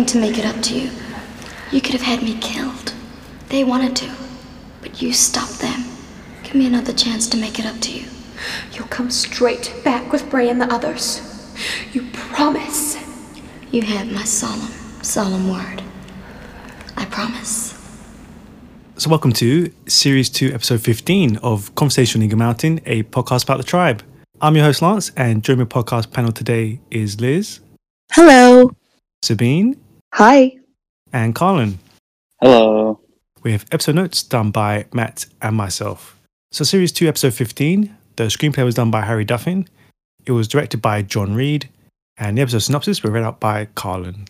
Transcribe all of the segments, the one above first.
anything to make it up to you. You could have had me killed. They wanted to, but you stopped them. Give me another chance to make it up to you. You'll come straight back with Bray and the others. You promise. You have my solemn, solemn word. I promise. So, welcome to Series 2, Episode 15 of Conversation on Eagle Mountain, a podcast about the tribe. I'm your host, Lance, and joining my podcast panel today is Liz, Hello. Sabine, Hi. and Carlin. Hello. We have episode notes done by Matt and myself. So, Series 2, Episode 15, the screenplay was done by Harry Duffin, it was directed by John Reed, and the episode synopsis were read out by Carlin.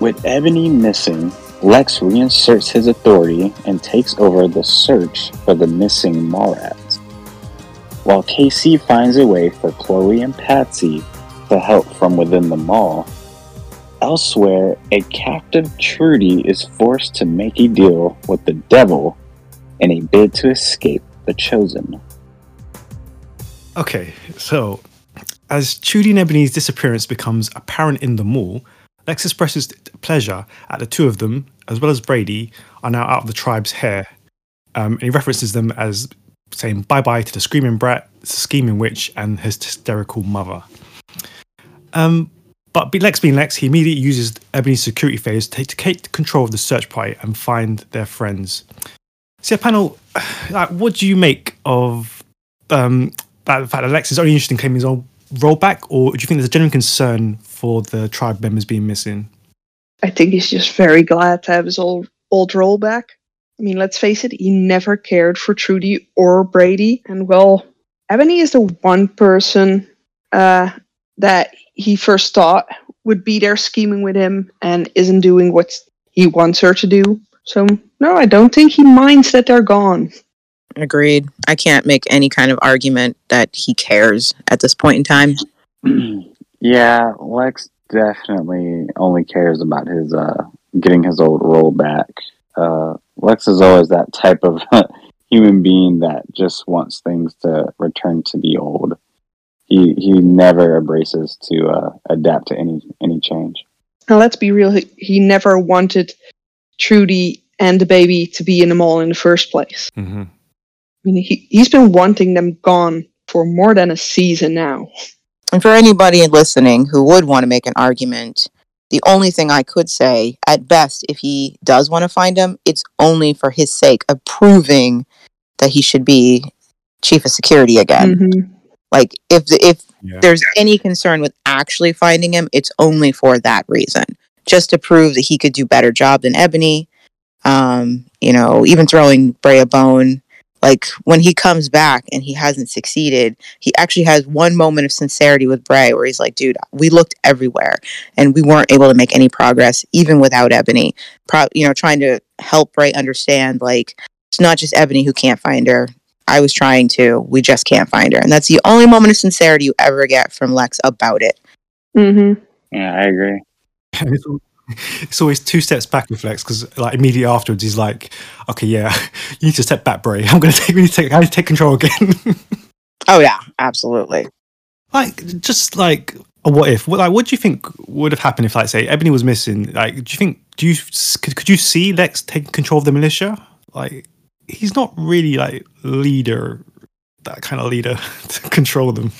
With Ebony missing, Lex reinserts his authority and takes over the search for the missing Mallrats. While KC finds a way for Cloe and Patsy to help from within the mall, elsewhere, a captive Trudy is forced to make a deal with the devil in a bid to escape the Chosen. Okay, so as Trudy and Ebony's disappearance becomes apparent in the mall, Lex expresses pleasure at the two of them, as well as Brady, are now out of the tribe's hair. Um, and he references them as saying bye bye to the screaming brat, the scheming witch, and his hysterical mother. Um, but Lex being Lex, he immediately uses Ebony's security phase to take, control of the search party and find their friends. So, yeah, panel, like, what do you make of um, that the fact that Lex is only interested in claiming his own rollback, or do you think there's a genuine concern for the tribe members being missing? I think he's just very glad to have his old old rollback. I mean, let's face it, he never cared for Trudy or Brady. And well, Ebony is the one person uh, that he first thought would be there scheming with him and isn't doing what he wants her to do. So, no, I don't think he minds that they're gone. Agreed. I can't make any kind of argument that he cares at this point in time. yeah, Lex definitely only cares about his uh getting his old role back. Uh Lex is always that type of human being that just wants things to return to the old. He he never embraces to uh, adapt to any any change. Now, let's be real, he, he never wanted Trudy and the baby to be in the mall in the first place. Mm-hmm. I mean, he, he's been wanting them gone for more than a season now. And for anybody listening who would want to make an argument, the only thing I could say, at best, if he does want to find him, it's only for his sake of proving that he should be chief of security again. Mhm. Like, if if Yeah. there's any concern with actually finding him, it's only for that reason, just to prove that he could do better job than Ebony. Um, you know, even throwing Bray a bone. Like when he comes back and he hasn't succeeded, he actually has one moment of sincerity with Bray where he's like, "Dude, we looked everywhere and we weren't able to make any progress even without Ebony." Pro- you know, trying to help Bray understand like it's not just Ebony who can't find her. I was trying to. We just can't find her. And that's the only moment of sincerity you ever get from Lex about it. Mm-hmm. Yeah, I agree. It's, always two steps back with Lex because, like, immediately afterwards, he's like, "Okay, yeah, you need to step back, Bray. I'm gonna take, we need to take, I need to take control again." Oh yeah, absolutely. like, just like a what if? What, like, what do you think would have happened if, like, say, Ebony was missing? Like, do you think? Do you could, could you see Lex taking control of the militia? Like, he's not really like leader, that kind of leader to control them.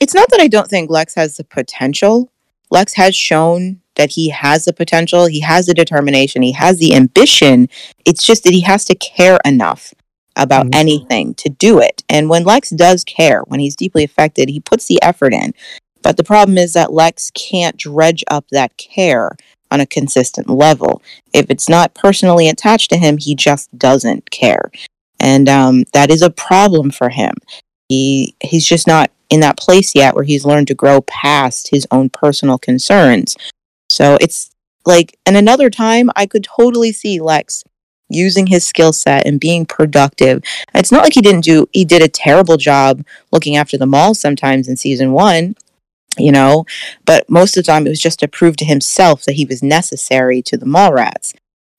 It's not that I don't think Lex has the potential. Lex has shown that he has the potential, he has the determination, he has the ambition. It's just that he has to care enough about Mhm. anything to do it. And when Lex does care, when he's deeply affected, he puts the effort in. But the problem is that Lex can't dredge up that care on a consistent level. If it's not personally attached to him, he just doesn't care. And um, that is a problem for him. He he's just not in that place yet where he's learned to grow past his own personal concerns. So it's like, and another time I could totally see Lex using his skill set and being productive. It's not like he didn't do, he did a terrible job looking after the mall sometimes in season one, you know, but most of the time it was just to prove to himself that he was necessary to the Mallrats.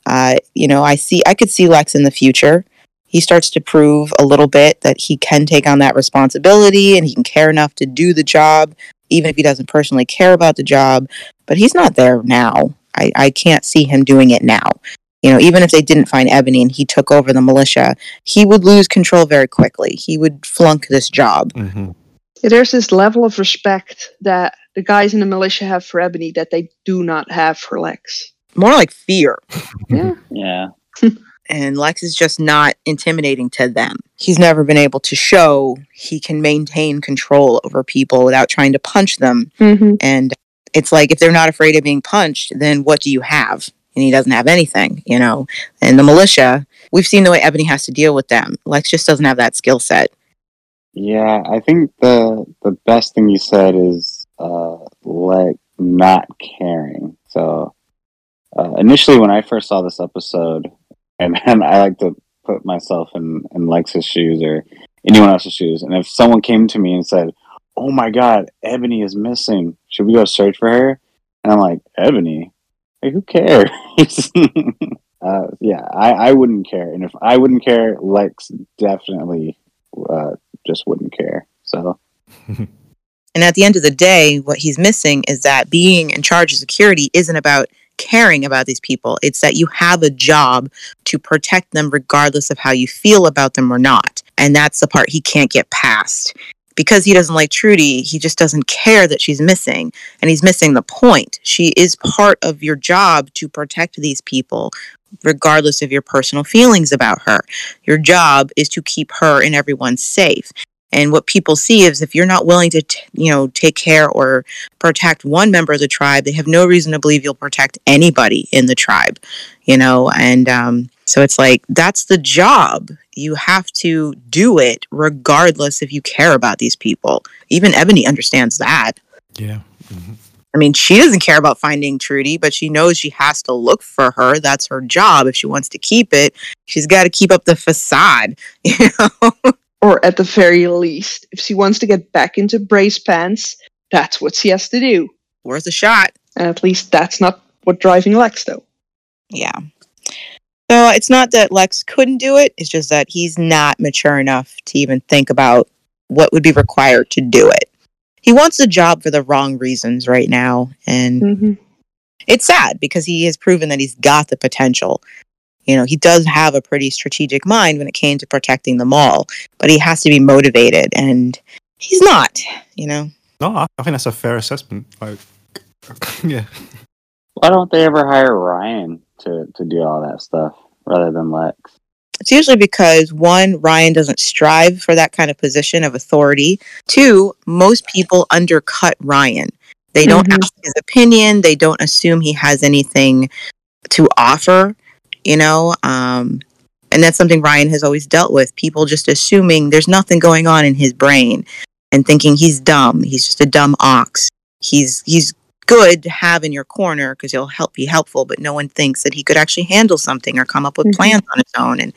Uh, you know, I see, I could see Lex in the future. He starts to prove a little bit that he can take on that responsibility and he can care enough to do the job, even if he doesn't personally care about the job. But he's not there now. I, I can't see him doing it now. You know, even if they didn't find Ebony and he took over the militia, he would lose control very quickly. He would flunk this job. hmm Yeah, there's this level of respect that the guys in the militia have for Ebony that they do not have for Lex. More like fear. Yeah. Yeah. and Lex is just not intimidating to them. He's never been able to show he can maintain control over people without trying to punch them. Mm-hmm. And it's like if they're not afraid of being punched, then what do you have? And he doesn't have anything, you know. And the militia, we've seen the way Ebony has to deal with them. Lex just doesn't have that skill set. Yeah, I think the the best thing you said is uh like not caring. So uh, initially when I first saw this episode and then I like to put myself in in Lex's shoes or anyone else's shoes and if someone came to me and said, "Oh my god, Ebony is missing. Should we go search for her?" And I'm like, "Ebony? Like, who cares?" uh, yeah, I, I wouldn't care. And if I wouldn't care, Lex definitely uh, just wouldn't care. So And at the end of the day, what he's missing is that being in charge of security isn't about caring about these people. It's that you have a job to protect them regardless of how you feel about them or not. And that's the part he can't get past. Because he doesn't like Trudy, he just doesn't care that she's missing. And he's missing the point. She is part of your job to protect these people, regardless of your personal feelings about her. Your job is to keep her and everyone safe. And what people see is if you're not willing to, t- you know, take care or protect one member of the tribe, they have no reason to believe you'll protect anybody in the tribe, you know. And um, so it's like that's the job. You have to do it regardless if you care about these people. Even Ebony understands that. Yeah. hmm I mean, she doesn't care about finding Trudy, but she knows she has to look for her. That's her job. If she wants to keep it, she's got to keep up the facade, you know. Or at the very least, if she wants to get back into Bray's pants, that's what she has to do. Worth a shot. And at least that's not what driving Lex, though. Yeah. So it's not that Lex couldn't do it, it's just that he's not mature enough to even think about what would be required to do it. He wants the job for the wrong reasons right now. And Mm-hmm. it's sad because he has proven that he's got the potential. You know, he does have a pretty strategic mind when it came to protecting the mall, but he has to be motivated and he's not, you know. No, I, I think that's a fair assessment. Like, yeah. why don't they ever hire Ryan to, to do all that stuff rather than Lex? It's usually because one, Ryan doesn't strive for that kind of position of authority. Two, most people undercut Ryan. They don't Mhm. ask his opinion. They don't assume he has anything to offer, you know? Um, and that's something Ryan has always dealt with. People just assuming there's nothing going on in his brain and thinking he's dumb. He's just a dumb ox. He's, he's good to have in your corner because he'll help be helpful, but no one thinks that he could actually handle something or come up with Mhm. plans on his own. And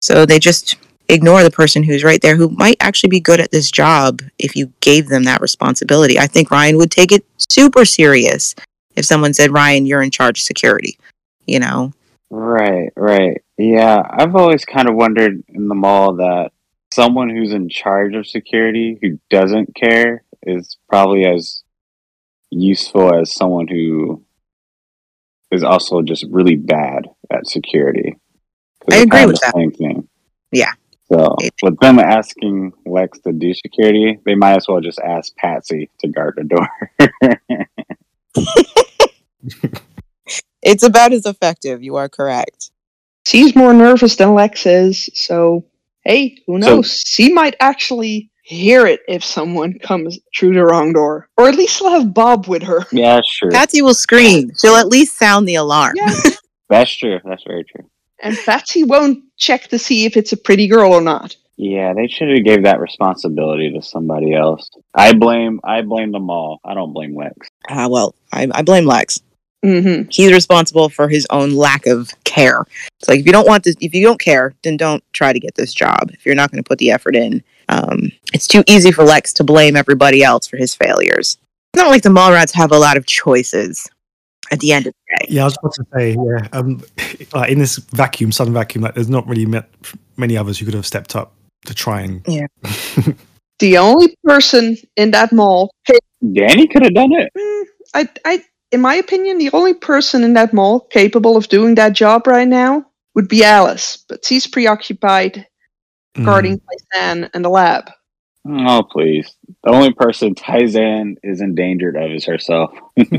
so they just ignore the person who's right there who might actually be good at this job if you gave them that responsibility. I think Ryan would take it super serious if someone said, Ryan, you're in charge of security. You know? Right, right. Yeah, I've always kind of wondered in the mall that someone who's in charge of security who doesn't care is probably as useful as someone who is also just really bad at security. I agree with the that. Same thing. Yeah. So with them asking Lex to do security, they might as well just ask Patsy to guard the door. It's about as effective. You are correct. She's more nervous than Lex is, so hey, who So- knows? she might actually hear it if someone comes through the wrong door. Or at least she'll have Bob with her. yeah, sure. Patsy will scream. She'll at least sound the alarm. Yeah. That's true. That's very true. And Patsy won't check to see if it's a pretty girl or not. Yeah, they should have gave that responsibility to somebody else. I blame I blame them all. I don't blame Lex. Uh, well, I, I blame Lex. Mm-hmm. He's responsible for his own lack of care. It's like if you don't want this, if you don't care, then don't try to get this job. If you're not going to put the effort in, um, it's too easy for Lex to blame everybody else for his failures. It's not like the Mallrats have a lot of choices. at the end of the day. Yeah, I was about to say, yeah, um, like in this vacuum, sudden vacuum, like there's not really met many others who could have stepped up to try and. Yeah. The only person in that mall, Danny could have done it. Mm, I, I, in my opinion, the only person in that mall capable of doing that job right now would be Alice, but she's preoccupied Mm. guarding Tai-San and the lab. Oh please! The only person Tai-San is endangered of is herself.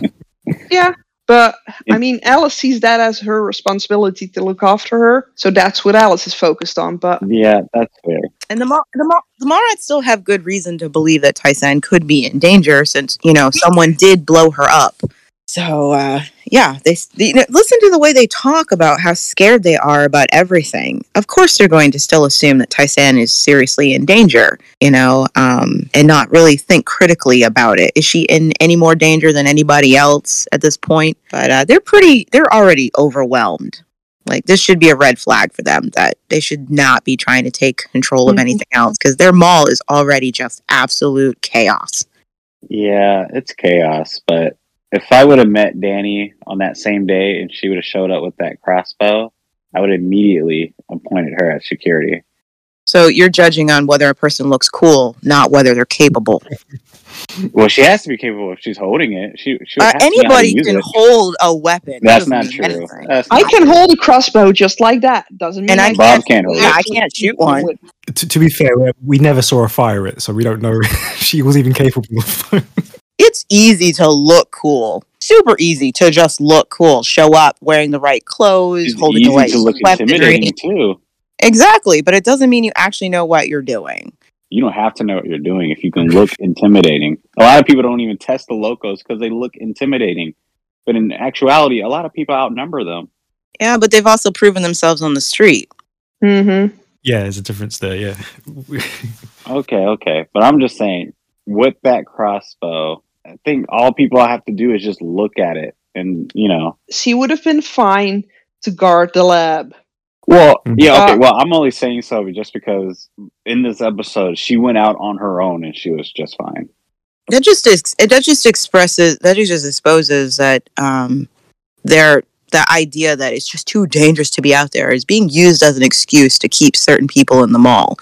Yeah, but I mean, Alice sees that as her responsibility to look after her, so that's what Alice is focused on. But yeah, that's fair. And the Mar- the, Mar- the Mallrats still have good reason to believe that Tai-San could be in danger since, you know, someone did blow her up. So, uh, yeah, they, they you know, listen to the way they talk about how scared they are about everything. Of course, they're going to still assume that Tai-San is seriously in danger, you know, um, and not really think critically about it. Is she in any more danger than anybody else at this point? But uh, they're pretty, they're already overwhelmed. Like this should be a red flag for them that they should not be trying to take control of Mhm. anything else because their mall is already just absolute chaos. Yeah, it's chaos. But if I would have met Danny on that same day and she would have showed up with that crossbow, I would have immediately appointed her as security. So you're judging on whether a person looks cool, not whether they're capable. Well, she has to be capable if she's holding it. She, she Uh, has to know how to anybody can it. hold a weapon. That's doesn't not true. That's I not can true. hold a crossbow just like that. Doesn't mean And I I Bob can't- can't hold yeah, it. I can't shoot one. To, to be fair, we- we never saw her fire it, so we don't know if she was even capable of. It's easy to look cool. Super easy to just look cool. Show up wearing the right clothes, It's holding easy the right to look intimidating too. Exactly, but it doesn't mean you actually know what you're doing. You don't have to know what you're doing if you can look intimidating. A lot of people don't even test the locos because they look intimidating. But in actuality, a lot of people outnumber them. Yeah, but they've also proven themselves on the street. Mm-hmm. yeah, there's a difference there. Yeah, Okay, okay. But I'm just saying, with that crossbow, I think all people have to do is just look at it and, you know. She would have been fine to guard the lab. Well, Mhm. yeah, okay. Uh, Well, I'm only saying so just because in this episode, she went out on her own and she was just fine. That just ex- it that just expresses that just exposes that um their the idea that it's just too dangerous to be out there is being used as an excuse to keep certain people in the mall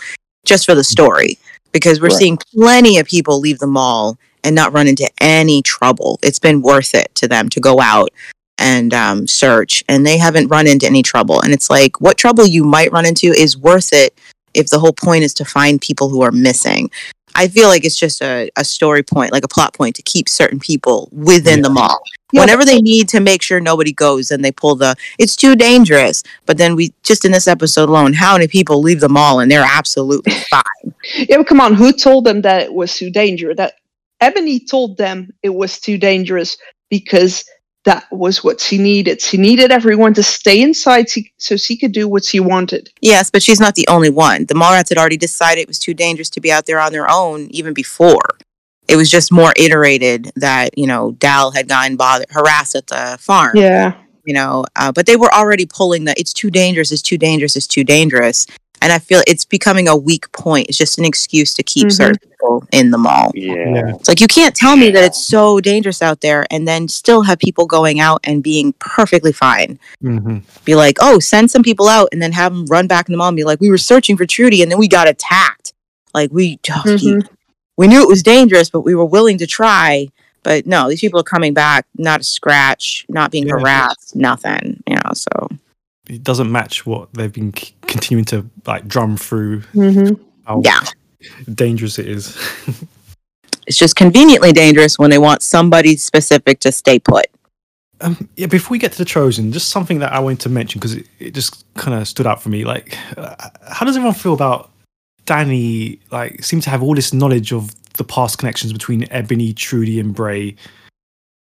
just for the story because we're Right. seeing plenty of people leave the mall and not run into any trouble. It's been worth it to them to go out and um, search, and they haven't run into any trouble. And it's like, what trouble you might run into is worth it if the whole point is to find people who are missing. I feel like it's just a, a story point, like a plot point to keep certain people within the mall. Yeah, Whenever they need to make sure nobody goes, and they pull the it's too dangerous. But then we just in this episode alone, how many people leave the mall and they're absolutely fine? Yeah, but come on. Who told them that it was too dangerous? That Ebony told them it was too dangerous because that was what she needed. She needed everyone to stay inside so she could do what she wanted. Yes, but she's not the only one. The Mallrats had already decided it was too dangerous to be out there on their own even before. It was just more iterated that, you know, Dal had gotten bothered, harassed at the farm, Yeah. you know, uh, but they were already pulling the it's too dangerous, it's too dangerous, it's too dangerous. And I feel it's becoming a weak point. It's just an excuse to keep Mhm. certain people in the mall. Yeah. Yeah. It's like you can't tell me that it's so dangerous out there and then still have people going out and being perfectly fine. hmm Be like, oh, send some people out and then have them run back in the mall and be like, we were searching for Trudy and then we got attacked. Like we, oh, he- Mhm. we knew it was dangerous, but we were willing to try. But no, these people are coming back, not a scratch, not being Yeah. harassed, nothing. You know, so It doesn't match what they've been c- continuing to like drum through Mm-hmm. how yeah, dangerous it is. it's just conveniently dangerous when they want somebody specific to stay put. Um, yeah, before we get to the Trojan, just something that I wanted to mention because it, it just kind of stood out for me. Like, uh, how does everyone feel about Danny? Like, seem to have all this knowledge of the past connections between Ebony, Trudy, and Bray.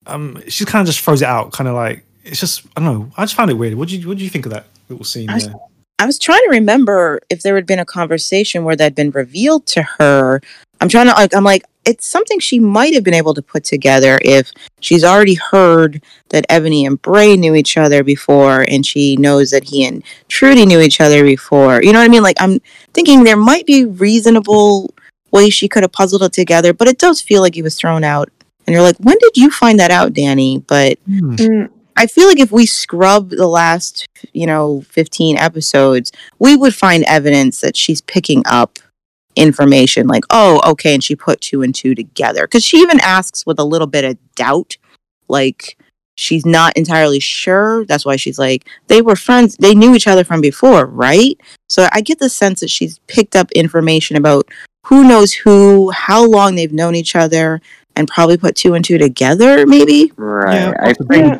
Um, she kind of just throws it out, kind of like it's just I don't know. I just found it weird. What do you What do you think of that little scene I was- there? I was trying to remember if there had been a conversation where that had been revealed to her. I'm trying to like I'm like it's something she might have been able to put together if she's already heard that Ebony and Bray knew each other before and she knows that he and Trudy knew each other before. You know what I mean? Like I'm thinking there might be reasonable ways she could have puzzled it together, but it does feel like he was thrown out. And you're like, when did you find that out, Danny? But Hmm. Mm, I feel like if we scrub the last, you know, 15 episodes, we would find evidence that she's picking up information like, oh, okay, and she put two and two together. Because she even asks with a little bit of doubt, like, she's not entirely sure. That's why she's like, they were friends, they knew each other from before, right? So I get the sense that she's picked up information about who knows who, how long they've known each other, and probably put two and two together, maybe. Right. Yeah, I think Yeah.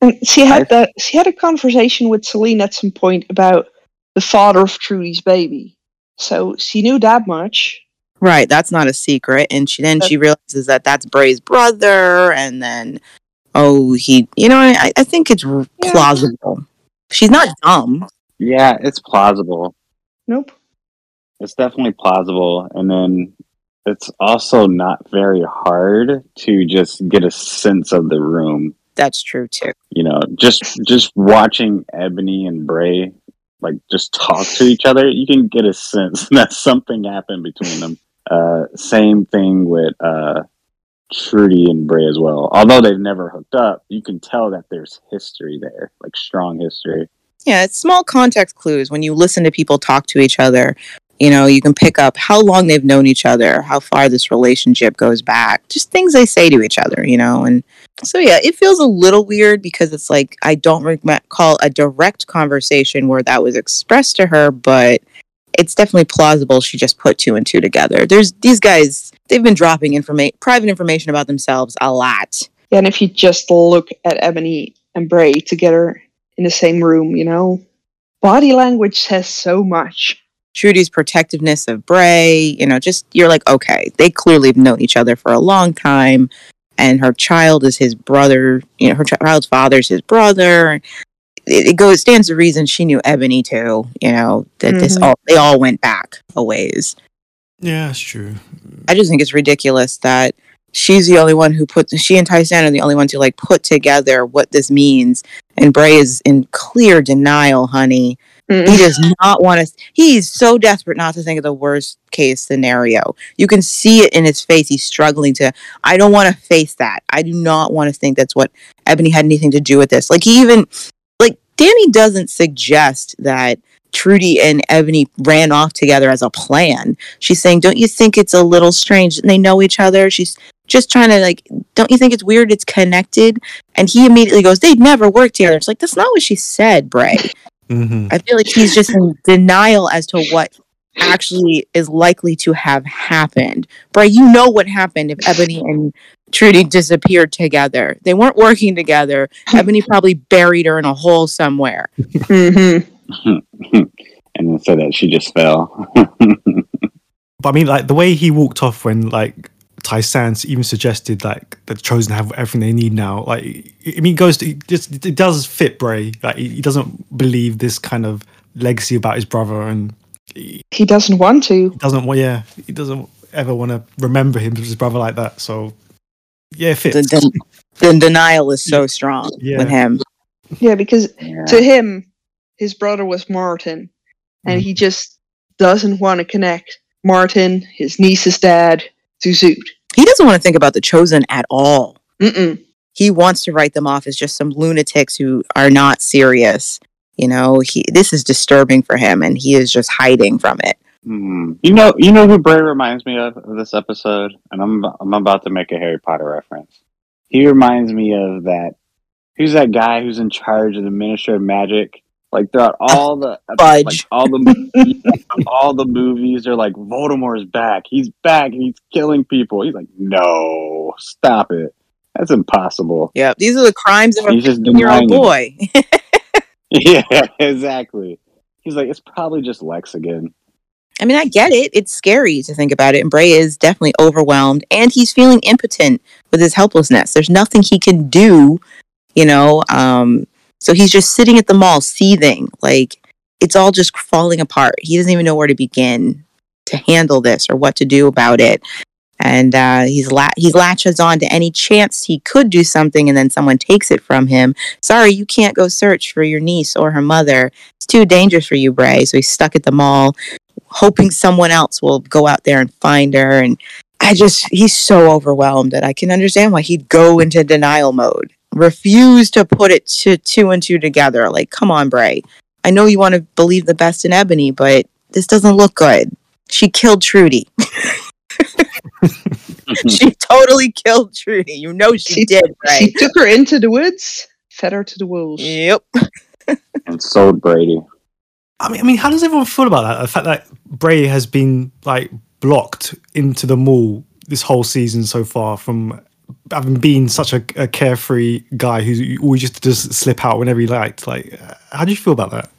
And she had I- that. She had a conversation with Salene at some point about the father of Trudy's baby. So she knew that much. Right, that's not a secret. And she then Uh, she realizes that that's Bray's brother, and then oh, he, you know, I, I think it's Yeah. plausible. She's not dumb. yeah, it's plausible. Nope. It's definitely plausible, and then it's also not very hard to just get a sense of the room. That's true too. You know, just just watching Ebony and Bray like just talk to each other, you can get a sense that something happened between them. Uh, same thing with uh, Trudy and Bray as well. Although they've never hooked up, you can tell that there's history there, like strong history. Yeah, it's small context clues when you listen to people talk to each other. You know, you can pick up how long they've known each other, how far this relationship goes back, just things they say to each other, you know. And so, yeah, it feels a little weird because it's like I don't recall a direct conversation where that was expressed to her, but it's definitely plausible she just put two and two together. There's these guys, they've been dropping informa- private information about themselves a lot. Yeah, and if you just look at Ebony and Bray together in the same room, you know, body language says so much. Trudy's protectiveness of Bray, you know, just you're like, okay, they clearly have known each other for a long time, and her child is his brother. You know, her child's father's his brother. It, it goes stands to reason she knew Ebony too. You know that this Mhm. all they all went back a ways. Yeah, that's true. I just think it's ridiculous that she's the only one who put she and Tai-San are the only ones who like put together what this means, and Bray is in clear denial, honey. Mm. He does not want to. He's so desperate not to think of the worst case scenario. You can see it in his face. He's struggling to. I don't want to face that. I do not want to think that's what Ebony had anything to do with this. Like he even, like Danny doesn't suggest that Trudy and Ebony ran off together as a plan. She's saying, "Don't you think it's a little strange? that They know each other." She's just trying to like, "Don't you think it's weird? It's connected." And he immediately goes, "They'd never worked together." It's like that's not what she said, Bray. Hmm I feel like he's just in denial as to what actually is likely to have happened. Bray, you know what happened if Ebony and Trudy disappeared together. They weren't working together. Ebony probably buried her in a hole somewhere. Mhm. and then said that she just fell. But I mean, like the way he walked off when like Tai-San even suggested like the chosen have everything they need now. Like, I mean, it goes to it just it does fit Bray. Like, he, he doesn't believe this kind of legacy about his brother, and he He doesn't want to. doesn't. Well, yeah, he doesn't ever want to remember him as his brother like that. So, yeah, it The, fits. the, the denial is so strong Yeah. with him. Yeah, because Yeah. to him, his brother was Martin, and Mhm. he just doesn't want to connect Martin, his niece's dad, to Zoot. He doesn't want to think about the chosen at all. Mm-mm. He wants to write them off as just some lunatics who are not serious. You know, he this is disturbing for him and he is just hiding from it. Hmm. You know, you know who Bray reminds me of, of this episode, and I'm I'm about to make a Harry Potter reference. He reminds me of that. Who's that guy who's in charge of the Ministry of Magic? Like throughout all the Fudge. like all the all the movies, they're like Voldemort's back. He's back and he's killing people. He's like, no, stop it. That's impossible. Yeah, these are the crimes of a He's just 15 year old boy. Yeah, exactly. He's like, it's probably just Lex again. I mean, I get it. It's scary to think about it. And Bray is definitely overwhelmed and he's feeling impotent with his helplessness. There's nothing he can do, you know. Um, so he's just sitting at the mall seething. Like it's all just falling apart. He doesn't even know where to begin to handle this or what to do about it. And uh, he's la- he latches on to any chance he could do something, and then someone takes it from him. Sorry, you can't go search for your niece or her mother. It's too dangerous for you, Bray. So he's stuck at the mall, hoping someone else will go out there and find her. And I just, he's so overwhelmed that I can understand why he'd go into denial mode. Refuse to put it to two and two together. Like, come on, Bray. I know you want to believe the best in Ebony, but this doesn't look good. She killed Trudy. she totally killed Trudy. You know she, She- did, Bray. She took her into the woods, fed her to the wolves. Yep. and sold Brady. I mean, I mean, how does everyone feel about that? The fact that Bray has been like blocked into the mall this whole season so far from having been such a, a carefree guy who always used to just slip out whenever he liked. Like, uh, how do you feel about that?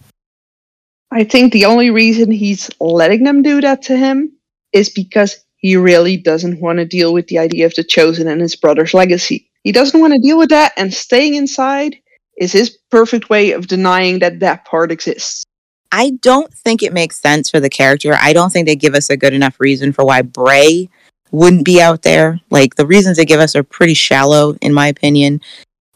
I think the only reason he's letting them do that to him is because he really doesn't want to deal with the idea of the chosen and his brother's legacy. He doesn't want to deal with that, and staying inside is his perfect way of denying that that part exists. I don't think it makes sense for the character. I don't think they give us a good enough reason for why Bray wouldn't be out there. Like the reasons they give us are pretty shallow, in my opinion.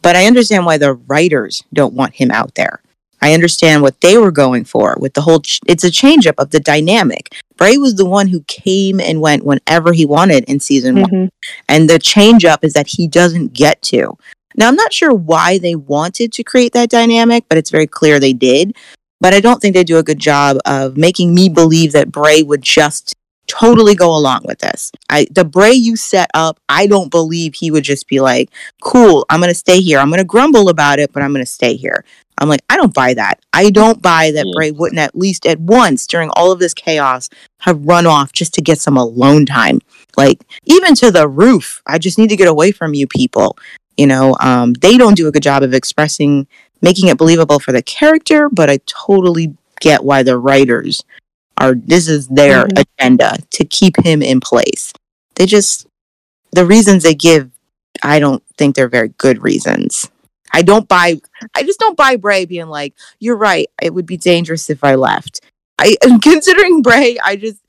But I understand why the writers don't want him out there. I understand what they were going for with the whole. Ch- it's a change up of the dynamic. Bray was the one who came and went whenever he wanted in season one. Mhm. And the change up is that he doesn't get to. Now, I'm not sure why they wanted to create that dynamic, but it's very clear they did. But I don't think they do a good job of making me believe that Bray would just totally go along with this. I the Bray you set up, I don't believe he would just be like, "Cool, I'm going to stay here. I'm going to grumble about it, but I'm going to stay here." I'm like, I don't buy that. I don't buy that Yeah. Bray wouldn't at least at once during all of this chaos have run off just to get some alone time. Like even to the roof. I just need to get away from you people. You know, um, they don't do a good job of expressing, making it believable for the character, but I totally get why the writers are, this is their Mhm. agenda to keep him in place. They just, the reasons they give, I don't think they're very good reasons. I don't buy, I just don't buy Bray being like, you're right, it would be dangerous if I left. I, am considering Bray, I just,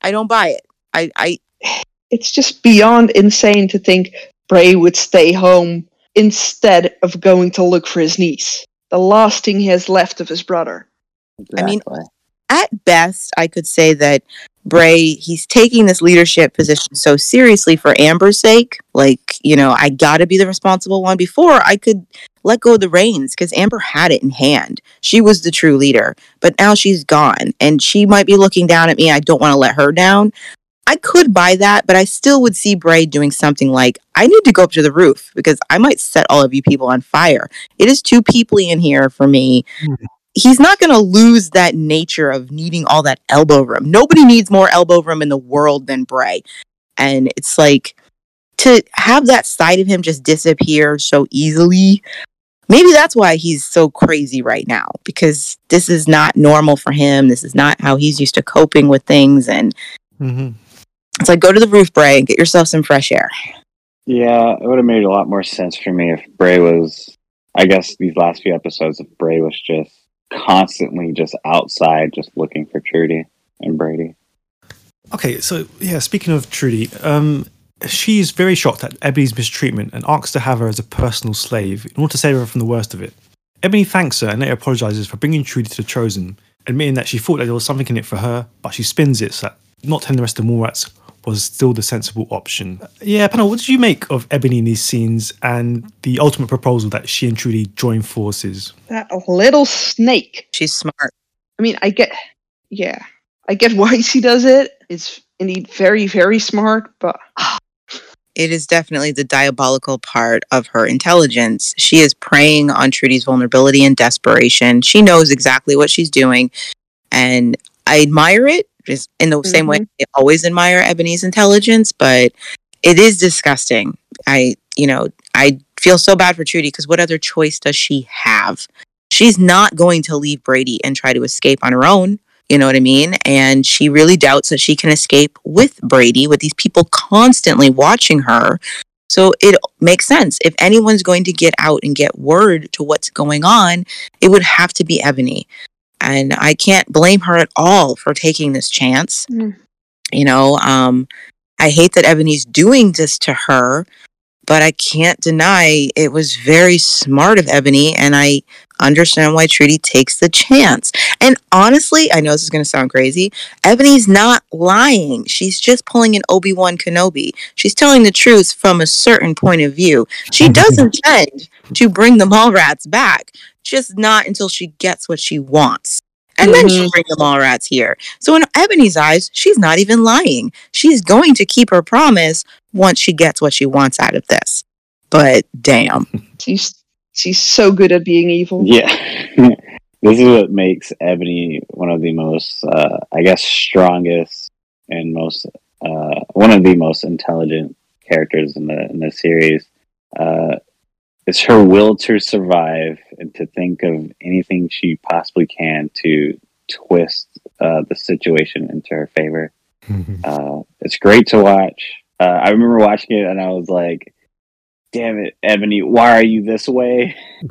I don't buy it. I, I, It's just beyond insane to think Bray would stay home instead of going to look for his niece. The last thing he has left of his brother. I mean, Exactly. At best, I could say that Bray, he's taking this leadership position so seriously for Amber's sake. Like, you know, I gotta be the responsible one. Before I could let go of the reins because Amber had it in hand. She was the true leader, but now she's gone and she might be looking down at me. I don't want to let her down. I could buy that, but I still would see Bray doing something like, I need to go up to the roof because I might set all of you people on fire. It is too peoply in here for me hmm. He's not going to lose that nature of needing all that elbow room. Nobody needs more elbow room in the world than Bray. And it's like to have that side of him just disappear so easily. Maybe that's why he's so crazy right now because this is not normal for him. This is not how he's used to coping with things. And Mm-hmm. it's like, go to the roof, Bray, and get yourself some fresh air. Yeah, it would have made a lot more sense for me if Bray was. I guess these last few episodes, if Bray was just constantly just outside, just looking for Trudy and Brady. Okay, so yeah, speaking of Trudy, um, she's very shocked at Ebony's mistreatment and asks to have her as a personal slave in order to save her from the worst of it. Ebony thanks her and later apologizes for bringing Trudy to the Chosen, admitting that she thought that there was something in it for her, but she spins it so that not telling the rest of the Mallrats was still the sensible option. Yeah, panel, what did you make of Ebony in these scenes and the ultimate proposal that she and Trudy join forces? That little snake. She's smart. I mean, I get, yeah, I get why she does it. It's indeed very, very smart, but it is definitely the diabolical part of her intelligence. She is preying on Trudy's vulnerability and desperation. She knows exactly what she's doing, and I admire it just in the same way mm-hmm. I always admire Ebony's intelligence, but it is disgusting. I, you know, I feel so bad for Trudy because what other choice does she have? She's not going to leave Brady and try to escape on her own. You know what I mean? And she really doubts that she can escape with Brady, with these people constantly watching her. So it makes sense. If anyone's going to get out and get word to what's going on, it would have to be Ebony. And I can't blame her at all for taking this chance. Mm. You know, um, I hate that Ebony's doing this to her, but I can't deny it was very smart of Ebony, and I understand why Trudy takes the chance. And honestly, I know this is going to sound crazy. Ebony's not lying. She's just pulling an Obi Wan Kenobi. She's telling the truth from a certain point of view. She does intend to bring the Mallrats back, just not until she gets what she wants. And then she'll mm-hmm. bring the Mallrats here. So in Ebony's eyes, she's not even lying. She's going to keep her promise once she gets what she wants out of this. But damn. She's she's so good at being evil. Yeah. this is what makes Ebony one of the most, uh, I guess, strongest and most, uh, one of the most intelligent characters in the in the series. Uh, it's her will to survive and to think of anything she possibly can to twist uh, the situation into her favor. Uh, it's great to watch. Uh, I remember watching it and I was like, "Damn it, Ebony, why are you this way?"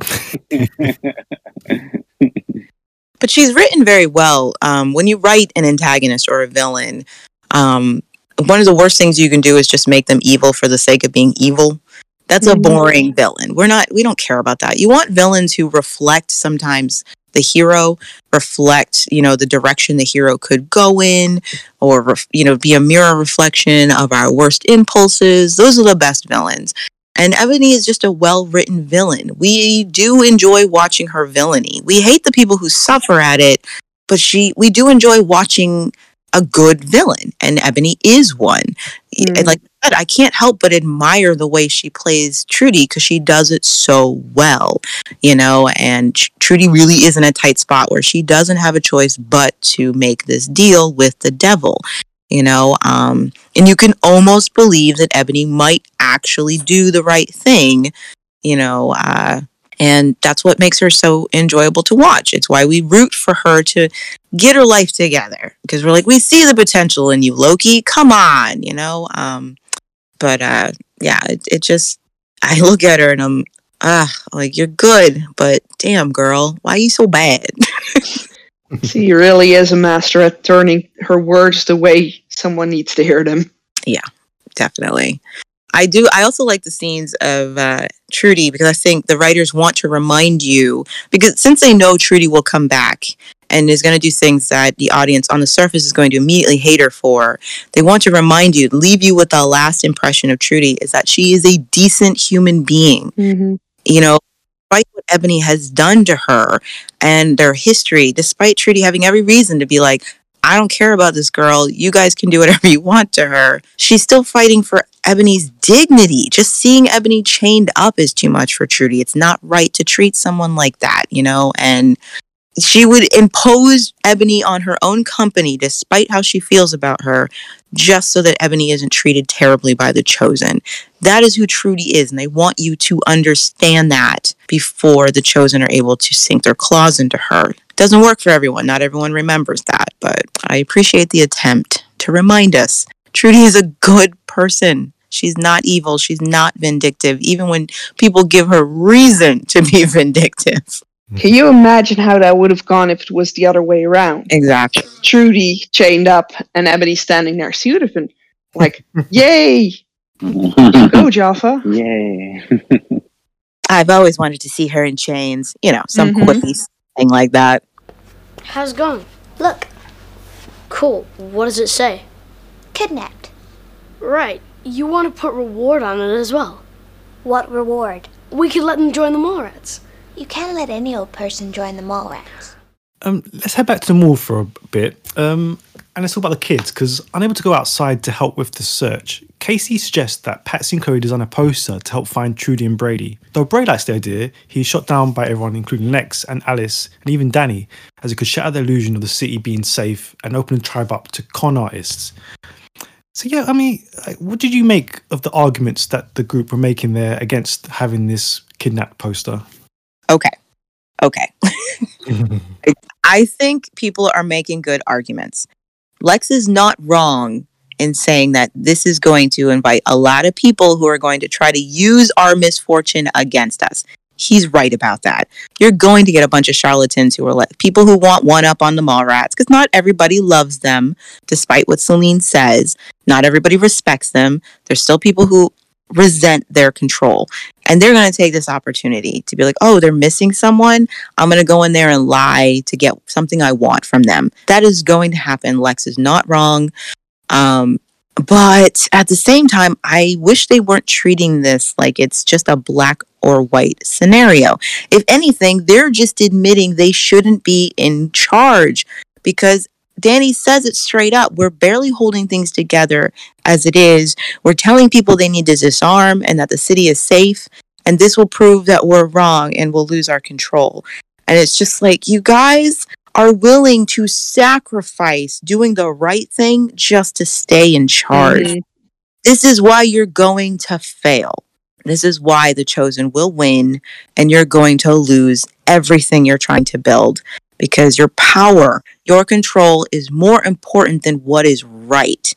but she's written very well. Um, when you write an antagonist or a villain, um, one of the worst things you can do is just make them evil for the sake of being evil. That's a Mhm. boring villain. We're not. We don't care about that. You want villains who reflect sometimes the hero, reflect you know the direction the hero could go in, or you know be a mirror reflection of our worst impulses. Those are the best villains. And Ebony is just a well written villain. We do enjoy watching her villainy. We hate the people who suffer at it, but she we do enjoy watching a good villain, and Ebony is one. Mm. And like I said, I can't help but admire the way she plays Trudy because she does it so well, you know. And Trudy really is in a tight spot where she doesn't have a choice but to make this deal with the devil, you know. Um, and you can almost believe that Ebony might actually do the right thing, you know. Uh, and that's what makes her so enjoyable to watch. It's why we root for her to get her life together because we're like, we see the potential in you, Loki. Come on, you know. Um, but uh, yeah, it, it just I look at her and I'm ah like you're good, but damn girl, why are you so bad? She really is a master at turning her words the way someone needs to hear them. Yeah, definitely. I do. I also like the scenes of uh, Trudy because I think the writers want to remind you because since they know Trudy will come back and is going to do things that the audience on the surface is going to immediately hate her for, they want to remind you, leave you with the last impression of Trudy is that she is a decent human being. Mm-hmm. You know, despite what Ebony has done to her and their history, despite Trudy having every reason to be like, I don't care about this girl. You guys can do whatever you want to her. She's still fighting for Ebony's dignity. Just seeing Ebony chained up is too much for Trudy. It's not right to treat someone like that, you know? And she would impose Ebony on her own company, despite how she feels about her, just so that Ebony isn't treated terribly by the chosen. That is who Trudy is, and they want you to understand that before the chosen are able to sink their claws into her. Doesn't work for everyone. Not everyone remembers that, but I appreciate the attempt to remind us Trudy is a good person. She's not evil. She's not vindictive, even when people give her reason to be vindictive. Can you imagine how that would have gone if it was the other way around? Exactly. Trudy chained up and Ebony standing there. She would have been like, "Yay, go Jaffa!" Yay. I've always wanted to see her in chains, you know, some Mhm. quippy thing like that. How's it going? Look, Cool. What does it say? kidnapped. Right. You want to put reward on it as well. What reward? We could let them join the Mallrats. You can't let any old person join the Mallrats. Um, let's head back to the mall for a bit. Um, and let's talk about the kids because unable to go outside to help with the search, KC suggests that Patsy and Cloe design a poster to help find Trudy and Brady. Though Brady likes the idea, he's shot down by everyone, including Lex and Alice and even Danny, as it could shatter the illusion of the city being safe and open the tribe up to con artists. So yeah, I mean, what did you make of the arguments that the group were making there against having this kidnapped poster? Okay. Okay. I think people are making good arguments. Lex is not wrong in saying that this is going to invite a lot of people who are going to try to use our misfortune against us. He's right about that. You're going to get a bunch of charlatans who are like people who want one up on the Mallrats because not everybody loves them, despite what Salene says. Not everybody respects them. There's still people who resent their control. And they're going to take this opportunity to be like, oh, they're missing someone. I'm going to go in there and lie to get something I want from them. That is going to happen. Lex is not wrong. Um, but at the same time, I wish they weren't treating this like it's just a black or white scenario. If anything, they're just admitting they shouldn't be in charge because Danny says it straight up. We're barely holding things together as it is. We're telling people they need to disarm and that the city is safe. And this will prove that we're wrong and we'll lose our control. And it's just like, you guys are willing to sacrifice doing the right thing just to stay in charge. Mhm. This is why you're going to fail. This is why the chosen will win and you're going to lose everything you're trying to build because your power, your control is more important than what is right.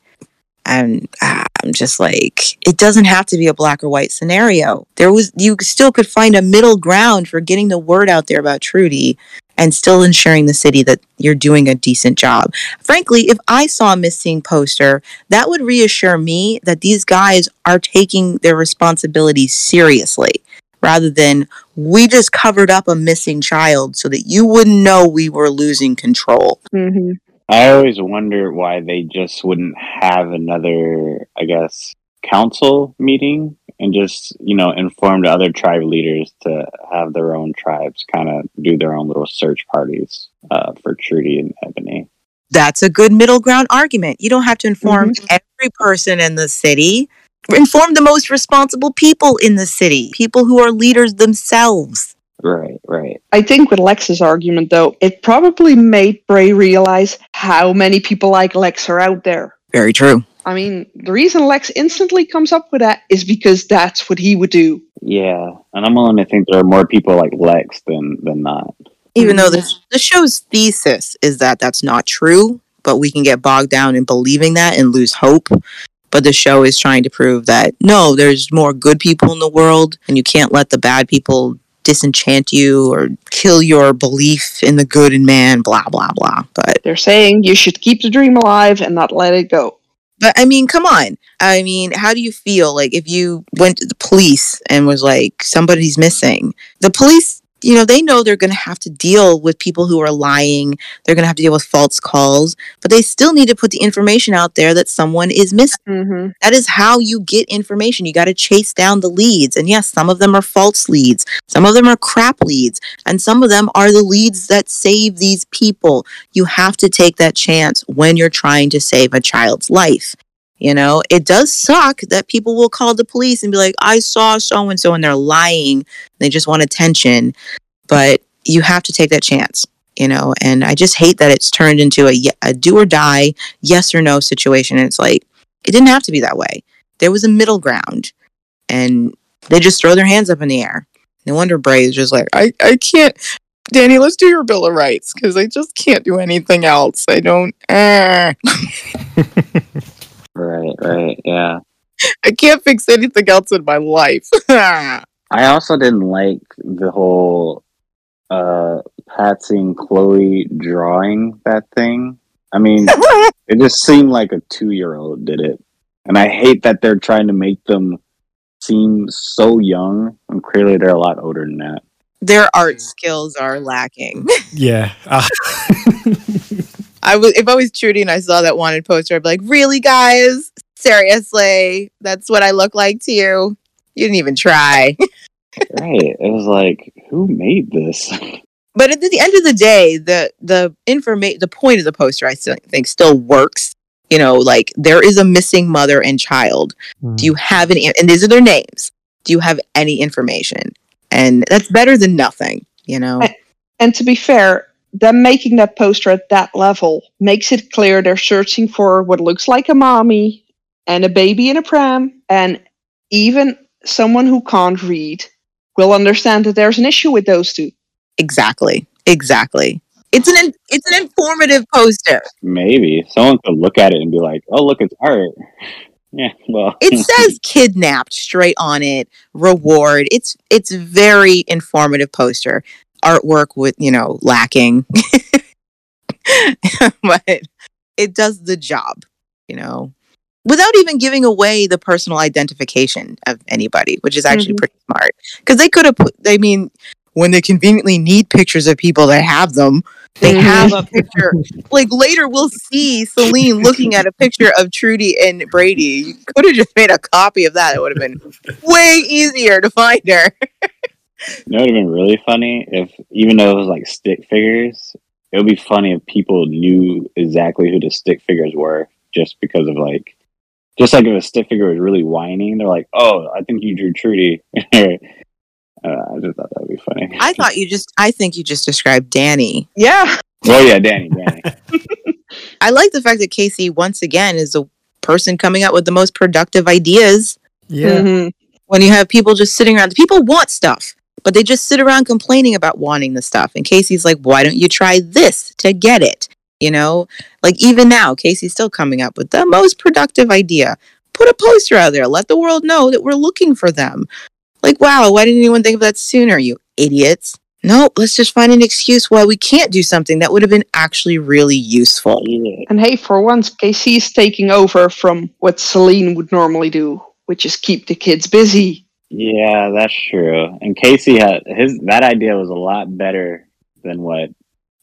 And ah, I'm just like, it doesn't have to be a black or white scenario. There was, you still could find a middle ground for getting the word out there about Trudy and still ensuring the city that you're doing a decent job. Frankly, if I saw a missing poster, that would reassure me that these guys are taking their responsibilities seriously rather than we just covered up a missing child so that you wouldn't know we were losing control. Mhm. I always wonder why they just wouldn't have another, I guess, council meeting and just, you know, inform the other tribe leaders to have their own tribes kind of do their own little search parties uh, for Trudy and Ebony. That's a good middle ground argument. You don't have to inform every person in the city. Inform the most responsible people in the city, people who are leaders themselves. Right, right. I think with Lex's argument, though, it probably made Bray realize how many people like Lex are out there. Very true. I mean, the reason Lex instantly comes up with that is because that's what he would do. Yeah, and I'm willing to think there are more people like Lex than than not. Even though the, the show's thesis is that that's not true, but we can get bogged down in believing that and lose hope. But the show is trying to prove that no, there's more good people in the world, and you can't let the bad people disenchant you or kill your belief in the good in man, blah, blah, blah. But They're saying you should keep the dream alive and not let it go. But I mean, come on. I mean, how do you feel like if you went to the police and was like, somebody's missing? The police, you know, they know they're going to have to deal with people who are lying. They're going to have to deal with false calls, but they still need to put the information out there that someone is missing. Mm-hmm. That is how you get information. You got to chase down the leads. And yes, some of them are false leads, some of them are crap leads, and some of them are the leads that save these people. You have to take that chance when you're trying to save a child's life. You know, it does suck that people will call the police and be like, I saw so and so, and they're lying. They just want attention. But you have to take that chance, you know, and I just hate that it's turned into a, a do or die, yes or no situation. And it's like, it didn't have to be that way. There was a middle ground, and they just throw their hands up in the air. No wonder Bray is just like, I, I can't. Danny, let's do your Bill of Rights because I just can't do anything else. I don't. eh. Right, right. Yeah. I can't fix anything else in my life. I also didn't like the whole uh Patsy and Cloe drawing that thing. I mean, it just seemed like a two year old did it. And I hate that they're trying to make them seem so young and clearly they're a lot older than that. Their art skills are lacking. Yeah. Uh, I was if I was Trudy and I saw that wanted poster, I'd be like, "Really, guys? Seriously? That's what I look like to you? You didn't even try." Right. It was like, who made this? but at the end of the day, the the information, the point of the poster, I still think still works. You know, like there is a missing mother and child. Hmm. Do you have any? And these are their names. Do you have any information? And that's better than nothing. You know. I- And to be fair, them making that poster at that level makes it clear they're searching for what looks like a mommy and a baby in a pram, and even someone who can't read will understand that there's an issue with those two. Exactly. Exactly. It's an in- it's an informative poster. Maybe. Someone could look at it and be like, oh, look, it's art. Yeah, well. It says kidnapped straight on it. Reward. It's it's very informative poster. Artwork with you know lacking, but it does the job. You know. without even giving away the personal identification of anybody, which is actually Mhm. pretty smart. Because they could have put, I mean, when they conveniently need pictures of people that have them, they Mhm. have a picture. like later, we'll see Salene looking at a picture of Trudy and Brady. You could have just made a copy of that. It would have been way easier to find her. You know, it would have been really funny if, even though it was like stick figures, it would be funny if people knew exactly who the stick figures were just because of like, just like if a stick figure was really whining, they're like, "Oh, I think you drew Trudy." uh, I just thought that would be funny. I thought you just, I think you just described Danny. Yeah. oh yeah, Danny, Danny. I like the fact that KC, once again, is the person coming up with the most productive ideas Yeah. Mhm. when you have people just sitting around. People want stuff, but they just sit around complaining about wanting the stuff. And KC's like, why don't you try this to get it? You know, like even now, KC's still coming up with the most productive idea. Put a poster out there, let the world know that we're looking for them. Like, wow, why didn't anyone think of that sooner, you idiots? Nope, let's just find an excuse why we can't do something that would have been actually really useful. And hey, for once, is taking over from what Salene would normally do, which is keep the kids busy. Yeah, that's true. And KC had his that idea was a lot better than what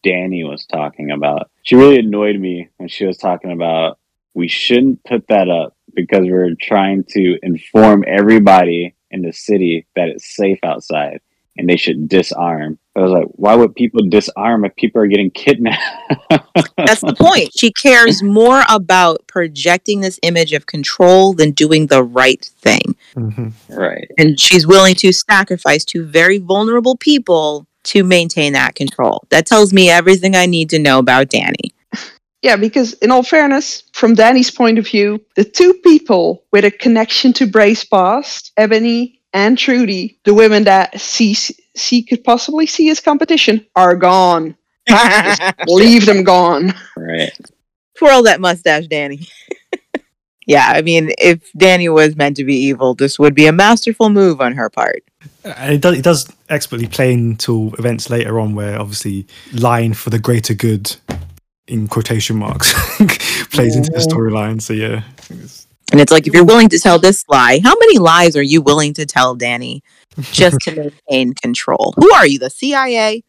Danny was talking about. She really annoyed me when she was talking about we shouldn't put that up because we're trying to inform everybody in the city that it's safe outside and they should disarm. I was like, why would people disarm if people are getting kidnapped? That's the point. She cares more about projecting this image of control than doing the right thing. hmm right. And she's willing to sacrifice two very vulnerable people to maintain that control. That tells me everything I need to know about Danny. Yeah, because in all fairness, from Danny's point of view, the two people with a connection to Bray's past, Ebony and Trudy, the women that she, she could possibly see as competition, are gone. Leave them gone. Right. Twirl that mustache, Danny. yeah, I mean, if Danny was meant to be evil, this would be a masterful move on her part. Uh, and it does, it does expertly play into events later on where obviously lying for the greater good, in quotation marks, plays into the storyline. So yeah. It's- And it's like, if you're willing to tell this lie, how many lies are you willing to tell, Danny, just to maintain control? Who are you, the CIA?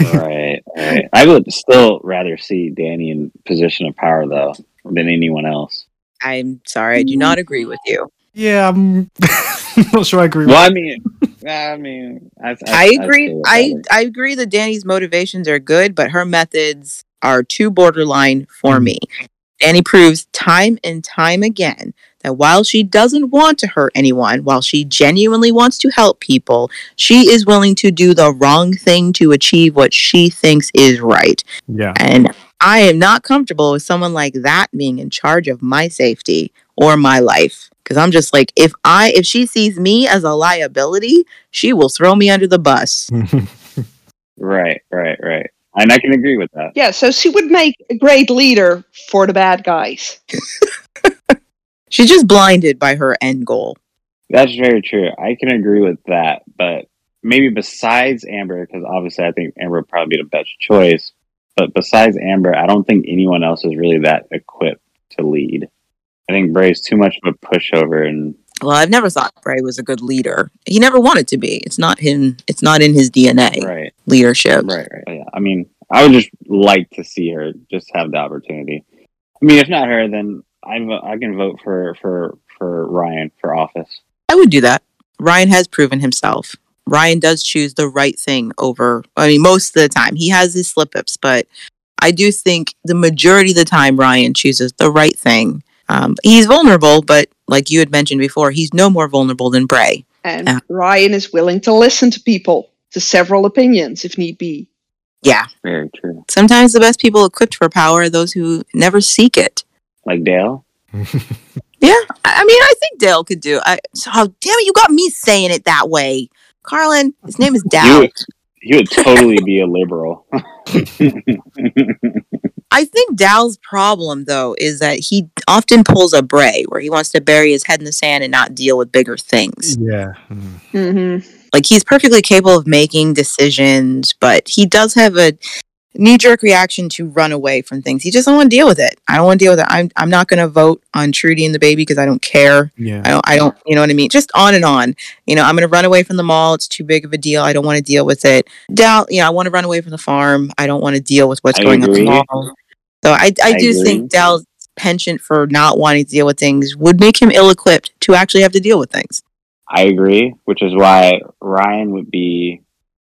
right, right. I would still rather see Danny in position of power though than anyone else. I'm sorry, I do not agree with you. Yeah, I'm not sure I agree. Well, with I mean, I mean, I, I agree. still would I, I agree that Danny's motivations are good, but her methods are too borderline for Mhm. me. Danny proves time and time again that while she doesn't want to hurt anyone, while she genuinely wants to help people, she is willing to do the wrong thing to achieve what she thinks is right. yeah. And I am not comfortable with someone like that being in charge of my safety or my life. Cause I'm just like, if I if she sees me as a liability, she will throw me under the bus. Right, right, right. And I can agree with that. Yeah, so she would make a great leader for the bad guys. She's just blinded by her end goal. That's very true. I can agree with that. But maybe besides Amber, because obviously I think Amber would probably be the best choice. But besides Amber, I don't think anyone else is really that equipped to lead. I think Bray's too much of a pushover, and Well, I've never thought Bray was a good leader. He never wanted to be. It's not him. It's not in his DNA. right, Leadership. right, right. Yeah. I mean, I would just like to see her just have the opportunity. I mean, if not her, then I vo- I can vote for for for Ryan for office. I would do that. Ryan has proven himself. Ryan does choose the right thing over, I mean, most of the time. He has his slip ups, but I do think the majority of the time Ryan chooses the right thing. Um, he's vulnerable, but like you had mentioned before, he's no more vulnerable than Bray. And Yeah. Ryan is willing to listen to people, to several opinions if need be. Yeah. Very true. Sometimes the best people equipped for power are those who never seek it. Like Dale. Yeah. I I mean, I think Dale could do. I, so, oh, damn it, you got me saying it that way. Carlin, his name is You Dal. would, you would totally be a liberal. I think Dal's problem, though, is that he often pulls a Bray where he wants to bury his head in the sand and not deal with bigger things. yeah. Mm. Mm-hmm. Like he's perfectly capable of making decisions, but he does have a knee jerk reaction to run away from things. He just don't want to deal with it. I don't want to deal with it. I'm I'm not going to vote on Trudy and the baby because I don't care. Yeah. I don't I don't you know what I mean. Just on and on. You know, I'm going to run away from the mall. It's too big of a deal. I don't want to deal with it. Dal, you know, I want to run away from the farm. I don't want to deal with what's I going on agree. in the mall. So I I, I do agree. think Dal's penchant for not wanting to deal with things would make him ill equipped to actually have to deal with things. I agree, which is why Ryan would be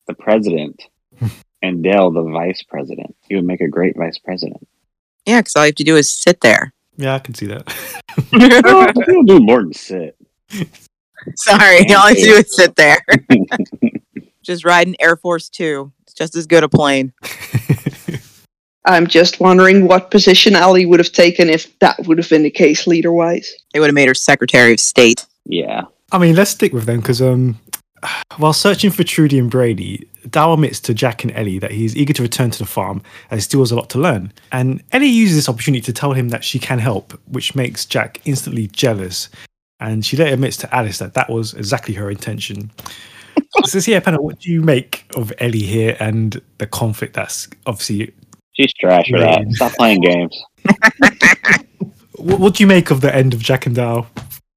the president and Dale the vice president. He would make a great vice president. Yeah, because all you have to do is sit there. Yeah, I can see that. He'll do more than sit. Sorry, all I have to do is sit there. just ride an Air Force Two. It's just as good a plane. I'm just wondering what position Ali would have taken if that would have been the case leader wise. They would have made her Secretary of State. Yeah. I mean, let's stick with them because um, while searching for Trudy and Brady, Dal admits to Jack and Ellie that he's eager to return to the farm as he still has a lot to learn. And Ellie uses this opportunity to tell him that she can help, which makes Jack instantly jealous. And she later admits to Alice that that was exactly her intention. so, yeah, Penna, what do you make of Ellie here and the conflict that's obviously. She's trash for that. Stop playing games. What, what do you make of the end of Jack and Dal?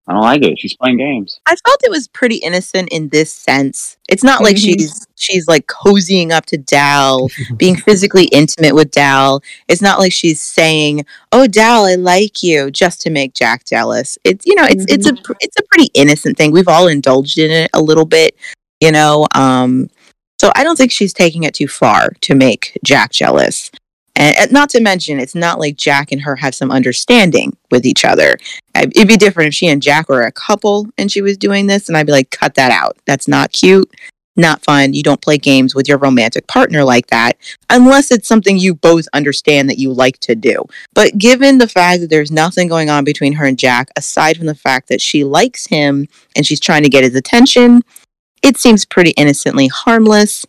I don't like it. She's playing games. I felt it was pretty innocent in this sense. It's not like Mhm. she's she's like cozying up to Dal, being physically intimate with Dal. It's not like she's saying, "Oh, Dal, I like you," just to make Jack jealous. It's you know, it's it's a it's a pretty innocent thing. We've all indulged in it a little bit, you know. Um, so I don't think she's taking it too far to make Jack jealous. And, and not to mention, it's not like Jack and her have some understanding with each other. It'd be different if she and Jack were a couple and she was doing this, and I'd be like, cut that out. That's not cute, not fun. You don't play games with your romantic partner like that unless it's something you both understand that you like to do. But given the fact that there's nothing going on between her and Jack, aside from the fact that she likes him and she's trying to get his attention, it seems pretty innocently harmless.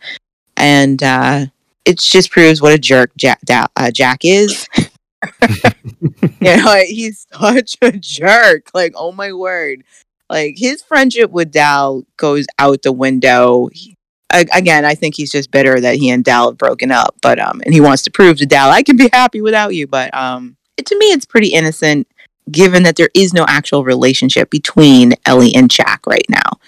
And uh, it just proves what a jerk Jack, uh, Jack is. you know, he's such a jerk. Like, oh my word. Like, his friendship with Dal goes out the window. He- again, I think he's just bitter that he and Dal have broken up. But, um, and he wants to prove to Dal, I can be happy without you. But, um, it, to me, it's pretty innocent given that there is no actual relationship between Ellie and Jack right now.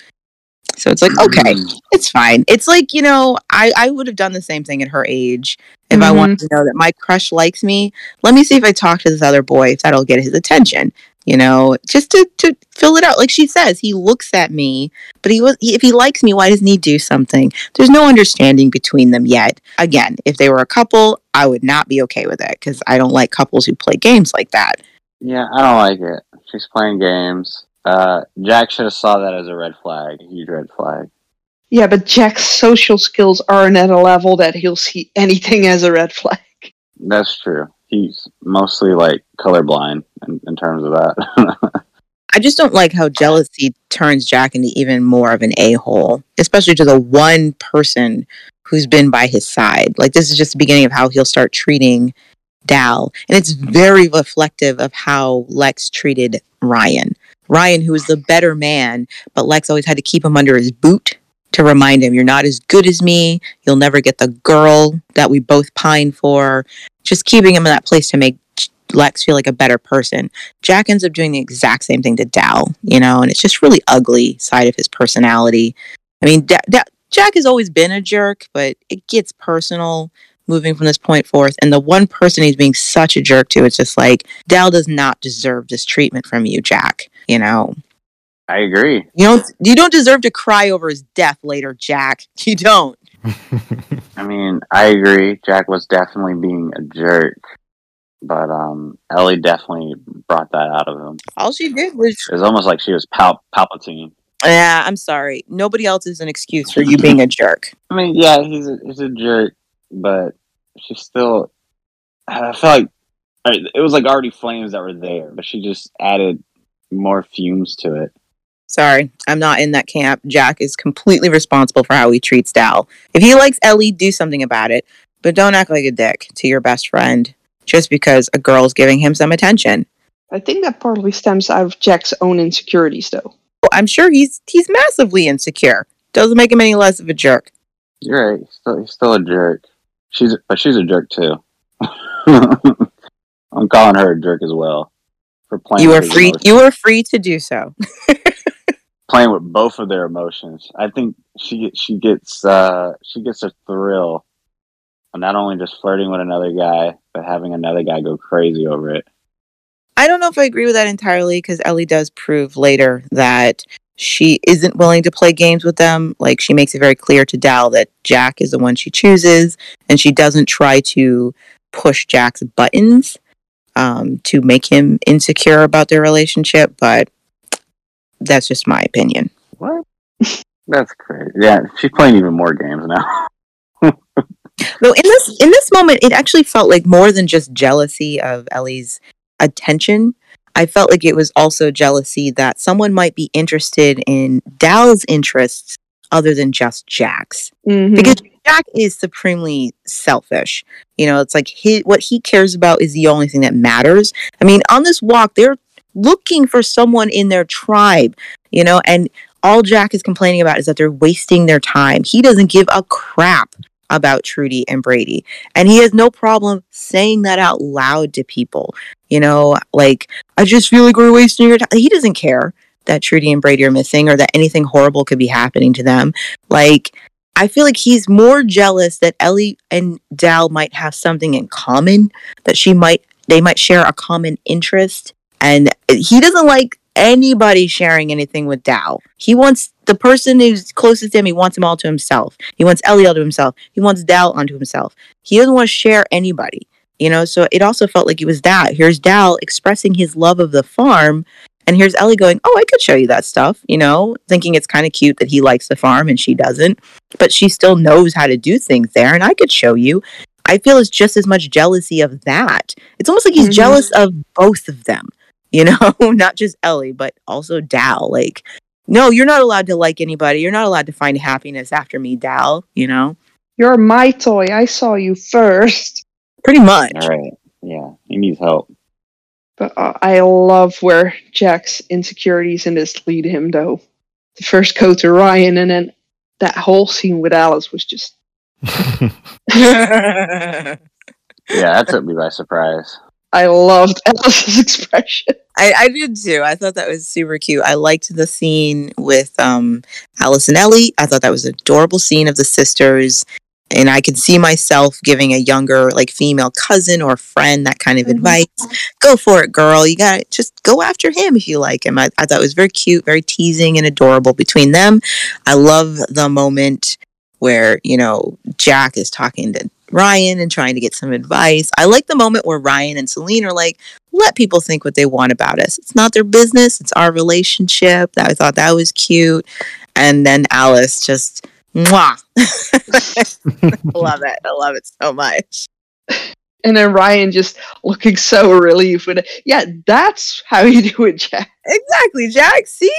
So it's like, okay, Mm. it's fine. It's like, you know, I, I would have done the same thing at her age. If I Mhm. wanted to know that my crush likes me, let me see if I talk to this other boy, if that'll get his attention. You know, just to, to fill it out. Like she says, he looks at me, but he was he, if he likes me, why doesn't he do something? There's no understanding between them yet. Again, if they were a couple, I would not be okay with it because I don't like couples who play games like that. Yeah, I don't like it. She's playing games. Uh, Jack should have saw that as a red flag, a huge red flag. Yeah, but Jack's social skills aren't at a level that he'll see anything as a red flag. That's true. He's mostly like colorblind in, in terms of that. I just don't like how jealousy turns Jack into even more of an a hole, especially to the one person who's been by his side. Like, this is just the beginning of how he'll start treating Dal. And it's very reflective of how Lex treated Ryan. Ryan, who was the better man, but Lex always had to keep him under his boot to remind him, You're not as good as me. You'll never get the girl that we both pine for. Just keeping him in that place to make Lex feel like a better person. Jack ends up doing the exact same thing to Dal, you know, and it's just really ugly side of his personality. I mean, Jack has always been a jerk, but it gets personal moving from this point forth. And the one person he's being such a jerk to, it's just like Dal does not deserve this treatment from you, Jack. You know, I agree. you don't you don't deserve to cry over his death later, Jack. You don't. I mean, I agree. Jack was definitely being a jerk, but um, Ellie definitely brought that out of him. All she did was It was almost like she was Pal- Palpatine. Yeah, I'm sorry. Nobody else is an excuse for you being a jerk. I mean, yeah, he's a, he's a jerk, but she still. I feel like all right, it was like already flames that were there, but she just added more fumes to it. Sorry, I'm not in that camp. Jack is completely responsible for how he treats Dal. If he likes Ellie, do something about it. But don't act like a dick to your best friend just because a girl's giving him some attention. I think that partly stems out of Jack's own insecurities, though. I'm sure he's he's massively insecure. Doesn't make him any less of a jerk. You're right. He's still, he's still a jerk. She's but she's a jerk too. I'm calling her a jerk as well for playing. You are free. emotions. You are free to do so. playing with both of their emotions. I think she she gets uh she gets a thrill of not only just flirting with another guy, but having another guy go crazy over it. I don't know if I agree with that entirely because Ellie does prove later that she isn't willing to play games with them. Like she makes it very clear to Dal that Jack is the one she chooses, and she doesn't try to push Jack's buttons um, to make him insecure about their relationship. But that's just my opinion. What? That's crazy. Yeah, she's playing even more games now. Though in this in this moment, it actually felt like more than just jealousy of Ellie's attention. I felt like it was also jealousy that someone might be interested in Dal's interests other than just Jack's. Mhm. Because Jack is supremely selfish. You know, it's like he, what he cares about is the only thing that matters. I mean, on this walk, they're looking for someone in their tribe, you know, and all Jack is complaining about is that they're wasting their time. He doesn't give a crap about Trudy and Brady. And he has no problem saying that out loud to people. You know, like, I just feel like we're wasting your time. He doesn't care that Trudy and Brady are missing or that anything horrible could be happening to them. Like, I feel like he's more jealous that Ellie and Dal might have something in common, that she might, they might share a common interest. And he doesn't like anybody sharing anything with Dal. He wants the person who's closest to him, he wants them all to himself. He wants Ellie all to himself. He wants Dal onto himself. He doesn't want to share anybody. You know, so it also felt like it was that. Here's Dal expressing his love of the farm, and here's Ellie going, Oh, I could show you that stuff, you know, thinking it's kind of cute that he likes the farm and she doesn't, but she still knows how to do things there, and I could show you. I feel it's just as much jealousy of that. It's almost like he's Mhm. jealous of both of them, you know, not just Ellie, but also Dal. Like, no, you're not allowed to like anybody. You're not allowed to find happiness after me, Dal, you know? You're my toy. I saw you first. Pretty much. All right. Yeah, he needs help. But uh, I love where Jack's insecurities in this lead him, though. The first go to Ryan, and then that whole scene with Alice was just. Yeah, that took me by surprise. I loved Alice's expression. I, I did too. I thought that was super cute. I liked the scene with um, Alice and Ellie. I thought that was an adorable scene of the sisters. And I could see myself giving a younger, like female cousin or friend that kind of Mhm. advice. Go for it, girl. You got to just go after him if you like him. I, I thought it was very cute, very teasing and adorable between them. I love the moment where, you know, Jack is talking to Ryan and trying to get some advice. I like the moment where Ryan and Salene are like, let people think what they want about us. It's not their business. It's our relationship. I thought that was cute. And then Alice just, mwah. I love it. I love it so much. And then Ryan just looking so relieved with it. Yeah, that's how you do it, Jack. Exactly, Jack. See?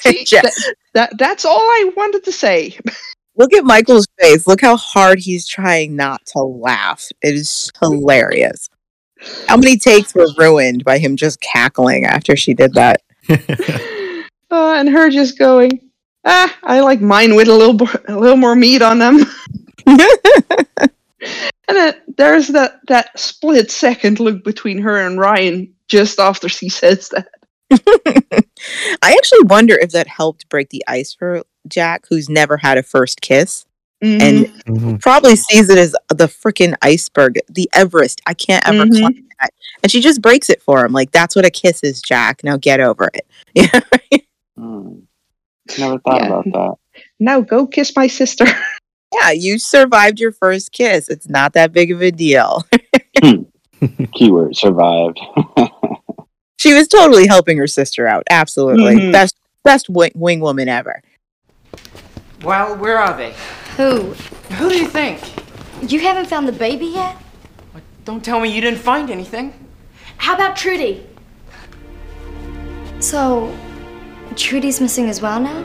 See, Jack. that, that, that's all I wanted to say. Look at Michael's face. Look how hard he's trying not to laugh. It is hilarious. How many takes were ruined by him just cackling after she did that? Uh, and her just going, ah, I like mine with a little, more, a little more meat on them. And then there's that, that split second look between her and Ryan just after she says that. I actually wonder if that helped break the ice for Jack, who's never had a first kiss Mhm. and Mhm. probably sees it as the freaking iceberg, the Everest. I can't ever Mhm. climb that. And she just breaks it for him. Like, that's what a kiss is, Jack. Now get over it. Yeah. Hmm. Never thought Yeah. about that. now go kiss my sister. yeah, you survived your first kiss. It's not that big of a deal. Keyword survived. she was totally helping her sister out. Absolutely. Mhm. Best best wing, wing woman ever. Well, where are they? Who? Who do you think? You haven't found the baby yet? Don't tell me you didn't find anything. How about Trudy? So, Trudy's missing as well now?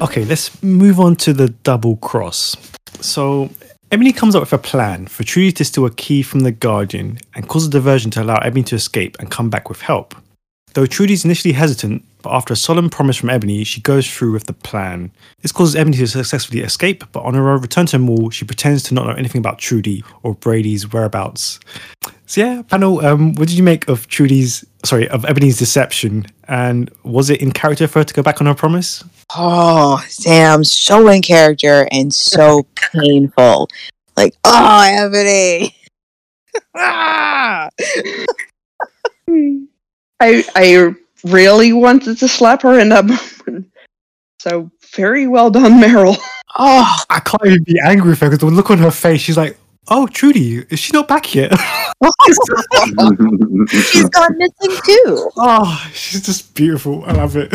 Okay, let's move on to the double cross. So, Ebony comes up with a plan for Trudy to steal a key from the Guardian and cause a diversion to allow Ebony to escape and come back with help. Though Trudy's initially hesitant but after a solemn promise from Ebony, she goes through with the plan. This causes Ebony to successfully escape, but on her return to the mall, she pretends to not know anything about Trudy or Brady's whereabouts. So yeah, panel, um, what did you make of Trudy's, sorry, of Ebony's deception? And was it in character for her to go back on her promise? Oh, Sam, so in character and so painful. Like, oh, Ebony. Ah! I I really wanted to slap her in that moment. So very well done, Meryl. oh, I can't even be angry with her because the look on her face, she's like, oh, Trudy, is she not back yet? she's gone missing too. oh, she's just beautiful. I love it.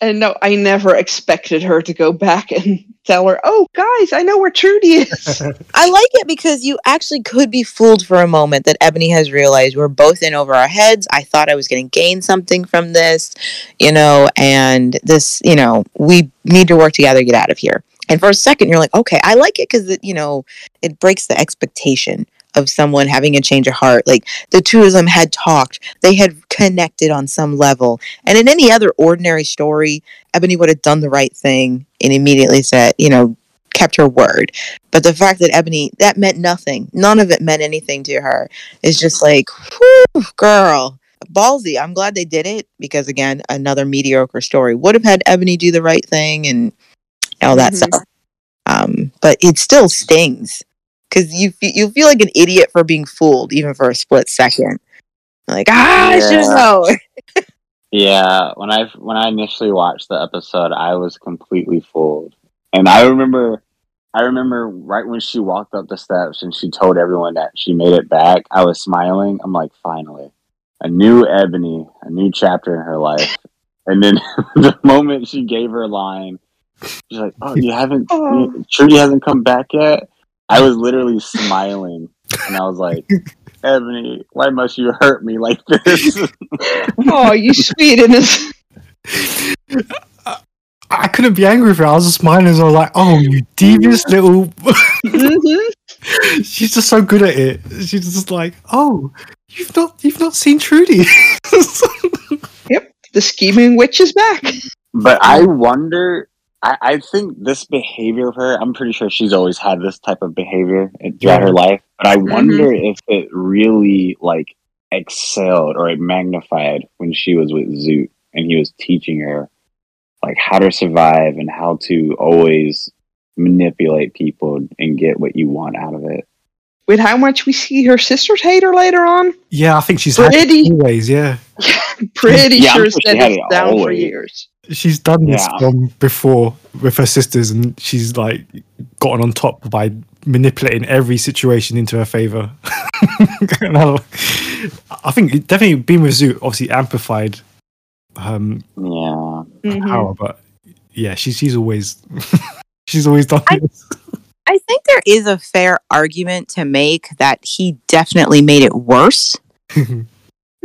And no, I never expected her to go back and tell her, "Oh, guys, I know where Trudy is." I like it because you actually could be fooled for a moment that Ebony has realized we're both in over our heads. I thought I was going to gain something from this, you know, and this, you know, we need to work together to get out of here. And for a second, you're like, okay, I like it because it, you know, it breaks the expectation of someone having a change of heart. Like the two of them had talked, they had connected on some level. And in any other ordinary story, Ebony would have done the right thing and immediately said, you know, kept her word. But the fact that Ebony, that meant nothing. None of it meant anything to her. It's just like, whew, girl. Ballsy. I'm glad they did it because again, another mediocre story would have had Ebony do the right thing and all that Mhm. stuff. Um, but it still stings because you you feel like an idiot for being fooled even for a split second. Like ah, I should Yeah. know. Yeah, when I when I initially watched the episode, I was completely fooled, and I remember, I remember right when she walked up the steps and she told everyone that she made it back. I was smiling. I'm like, finally, a new Ebony, a new chapter in her life. And then the moment she gave her line, she's like, "Oh, you haven't, Oh. Trudy hasn't come back yet." I was literally smiling, and I was like, "Ebony, why must you hurt me like this?" oh, you sweet innocent. I couldn't be angry with her. I was just smiling as I was like, oh, you devious little. Mhm. She's just so good at it. She's just like, oh, you've not you've not seen Trudy. Yep, the scheming witch is back. But I wonder. I, I think this behavior of her. I'm pretty sure she's always had this type of behavior throughout her life. But I mm-hmm. wonder if it really like excelled or it magnified when she was with Zoot and he was teaching her like how to survive and how to always manipulate people and get what you want out of it. With how much we see her sisters hate her later on, yeah, I think she's had it Pretty. always. Yeah, pretty Yeah, sure sure she that had it's it down for years. She's done this Yeah. from before with her sisters, and she's like gotten on top by manipulating every situation into her favor. I I think definitely being with Zoot obviously amplified um, Yeah. Mhm. power, but yeah, she's she's always she's always done I- this. I think there is a fair argument to make that he definitely made it worse.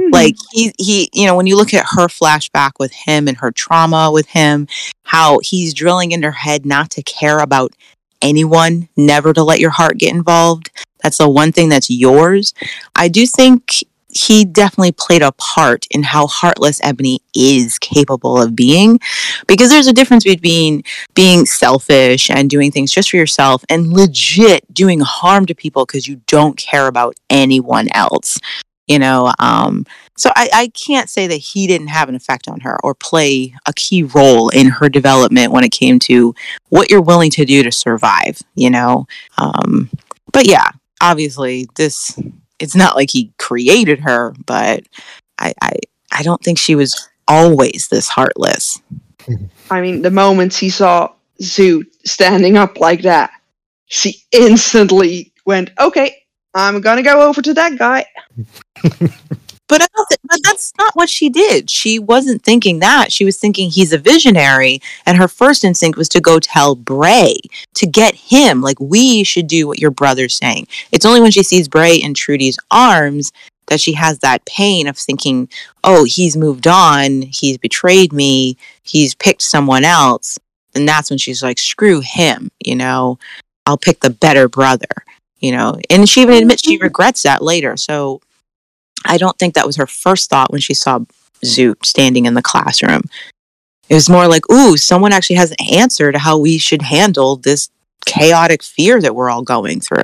Mhm. like he he you know when you look at her flashback with him and her trauma with him how he's drilling in her head not to care about anyone never to let your heart get involved that's the one thing that's yours i do think he definitely played a part in how heartless ebony is capable of being because there's a difference between being selfish and doing things just for yourself and legit doing harm to people because you don't care about anyone else you know um so I, I can't say that he didn't have an effect on her or play a key role in her development when it came to what you're willing to do to survive you know? Um but yeah obviously this it's not like he created her but i i, I don't think she was always this heartless. I mean, the moment he saw Zoot standing up like that, she instantly went, "Okay, I'm gonna go over to that guy." But but that's not what she did. She wasn't thinking that. She was thinking he's a visionary, and her first instinct was to go tell Bray to get him. Like we should do what your brother's saying. It's only when she sees Bray in Trudy's arms that she has that pain of thinking, "Oh, he's moved on. He's betrayed me. He's picked someone else." And that's when she's like, "Screw him," you know. I'll pick the better brother, you know. And she even admits she mm-hmm. regrets that later. So I don't think that was her first thought when she saw Zoot standing in the classroom. It was more like, ooh, someone actually has an answer to how we should handle this chaotic fear that we're all going through.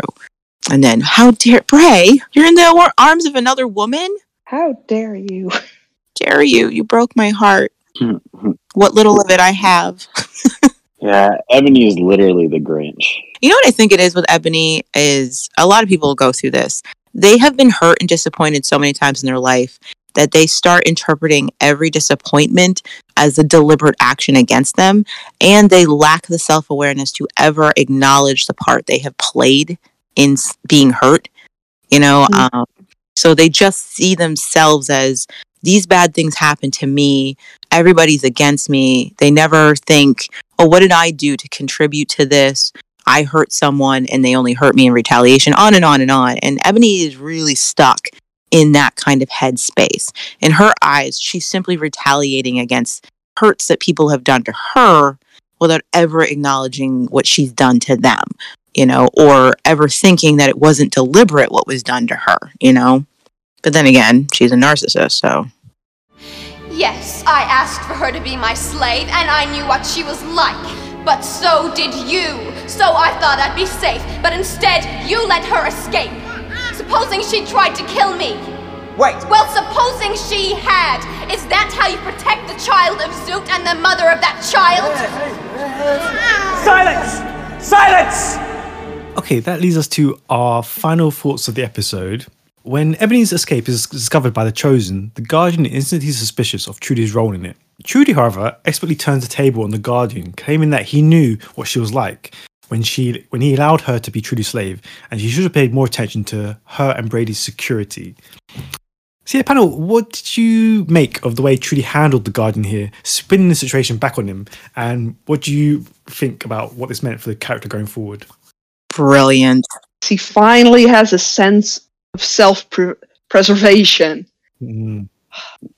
And then, how dare Bray? You're in the arms of another woman? How dare you? Dare you? You broke my heart. What little of it I have. yeah, Ebony is literally the Grinch. You know what I think it is with Ebony is a lot of people go through this. They have been hurt and disappointed so many times in their life that they start interpreting every disappointment as a deliberate action against them and they lack the self-awareness to ever acknowledge the part they have played in being hurt you know Mhm. um, so they just see themselves as these bad things happen to me everybody's against me they never think oh what did i do to contribute to this? I hurt someone and they only hurt me in retaliation on and on and on. And ebony is really stuck in that kind of headspace. In her eyes she's simply retaliating against hurts that people have done to her without ever acknowledging what she's done to them you know or ever thinking that it wasn't deliberate what was done to her you know? But then again she's a narcissist so Yes, I asked for her to be my slave, and I knew what she was like. But so did you. So I thought I'd be safe, but instead, you let her escape. Supposing she tried to kill me. Wait, Well, supposing she had. Is that how you protect the child of Zoot and the mother of that child? Silence! Silence! Okay, that leads us to our final thoughts of the episode. When Ebony's escape is discovered by the Chosen, the Guardian is instantly suspicious of Trudy's role in it. Trudy, however, expertly turns the table on the Guardian, claiming that he knew what she was like when she when he allowed her to be Trudy's slave, and she should have paid more attention to her and Brady's security. So yeah, panel, what did you make of the way Trudy handled the Guardian here, spinning the situation back on him, and what do you think about what this meant for the character going forward? brilliant He finally has a sense of self preservation. Mm.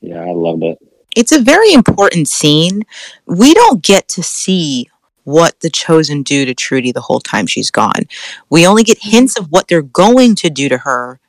Yeah, I loved it. it's a very important scene. We don't get to see what the chosen do to Trudy the whole time she's gone. We only get hints of what they're going to do to her,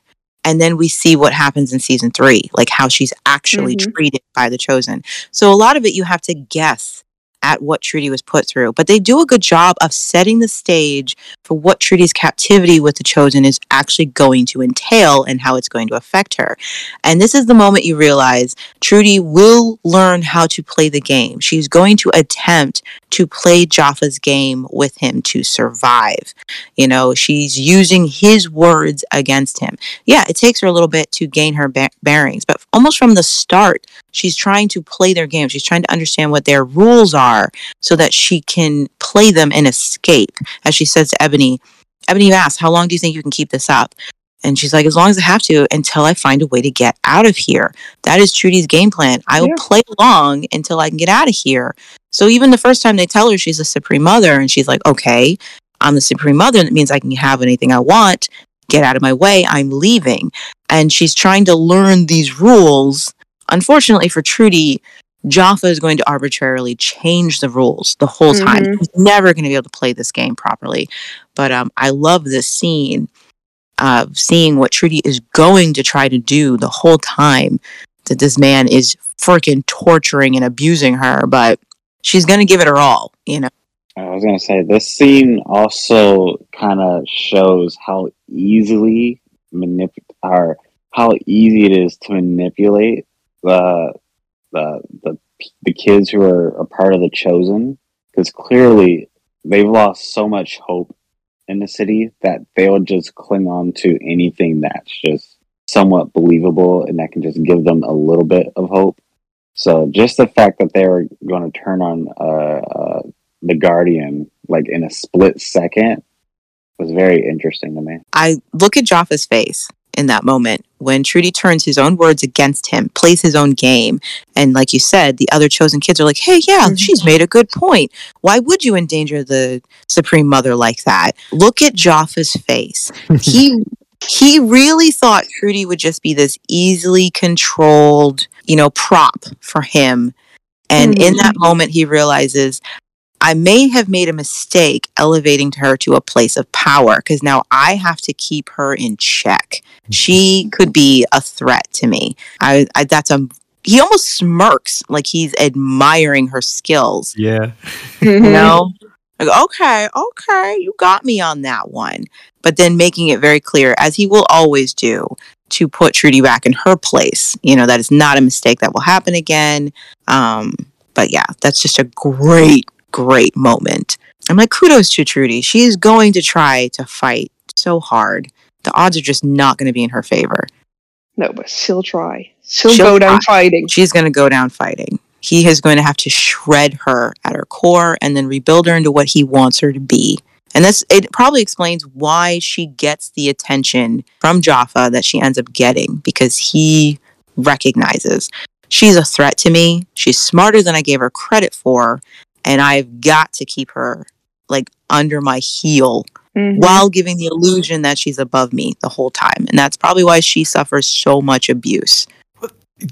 and then we see what happens in season three, like how she's actually Mhm. treated by the chosen. So a lot of it you have to guess at what Trudy was put through, but they do a good job of setting the stage for what Trudy's captivity with the chosen is actually going to entail and how it's going to affect her. And this is the moment you realize Trudy will learn how to play the game. She's going to attempt to play Jaffa's game with him to survive. You know, she's using his words against him. Yeah, it takes her a little bit to gain her ba- bearings, but almost from the start, she's trying to play their game. She's trying to understand what their rules are so that she can play them and escape. As she says to Ebony, Ebony asks, How long do you think you can keep this up? And she's like, as long as I have to until I find a way to get out of here. That is Trudy's game plan. I will Yeah. play along until I can get out of here. So even the first time they tell her she's a supreme mother, and she's like, okay, I'm the supreme mother. That means I can have anything I want. Get out of my way. I'm leaving. And she's trying to learn these rules. Unfortunately for Trudy, Jaffa is going to arbitrarily change the rules the whole time. Mhm. She's never going to be able to play this game properly. But um, I love this scene of seeing what Trudy is going to try to do the whole time that this man is freaking torturing and abusing her, but she's going to give it her all, you know. I was gonna say this scene also kind of shows how easily manip or how easy it is to manipulate the the the the kids who are a part of the chosen because clearly they've lost so much hope in the city that they'll just cling on to anything that's just somewhat believable and that can just give them a little bit of hope. So just the fact that they were going to turn on uh, uh, the Guardian like in a split second was very interesting to me. I look at Jaffa's face in that moment when Trudy turns his own words against him, plays his own game. And like you said, the other chosen kids are like, hey, yeah, Mhm. she's made a good point. Why would you endanger the Supreme Mother like that? Look at Jaffa's face. he he really thought Trudy would just be this easily controlled, you know, prop for him. And in that moment, he realizes I may have made a mistake elevating her to a place of power because now I have to keep her in check. She could be a threat to me. I, I that's a he almost smirks like he's admiring her skills. Yeah. You know? Like, okay, okay, you got me on that one. But then making it very clear, as he will always do, to put Trudy back in her place. You know, that is not a mistake that will happen again. Um, but yeah, that's just a great, great moment. I'm like, kudos to Trudy. She is going to try to fight so hard. The odds are just not going to be in her favor. No, but she'll try. She'll, She'll go down fighting. She's going to go down fighting. He is going to have to shred her at her core and then rebuild her into what he wants her to be. And this it probably explains why she gets the attention from Jaffa that she ends up getting because he recognizes she's a threat to me. She's smarter than I gave her credit for, and I've got to keep her like under my heel Mhm. while giving the illusion that she's above me the whole time. And that's probably why she suffers so much abuse.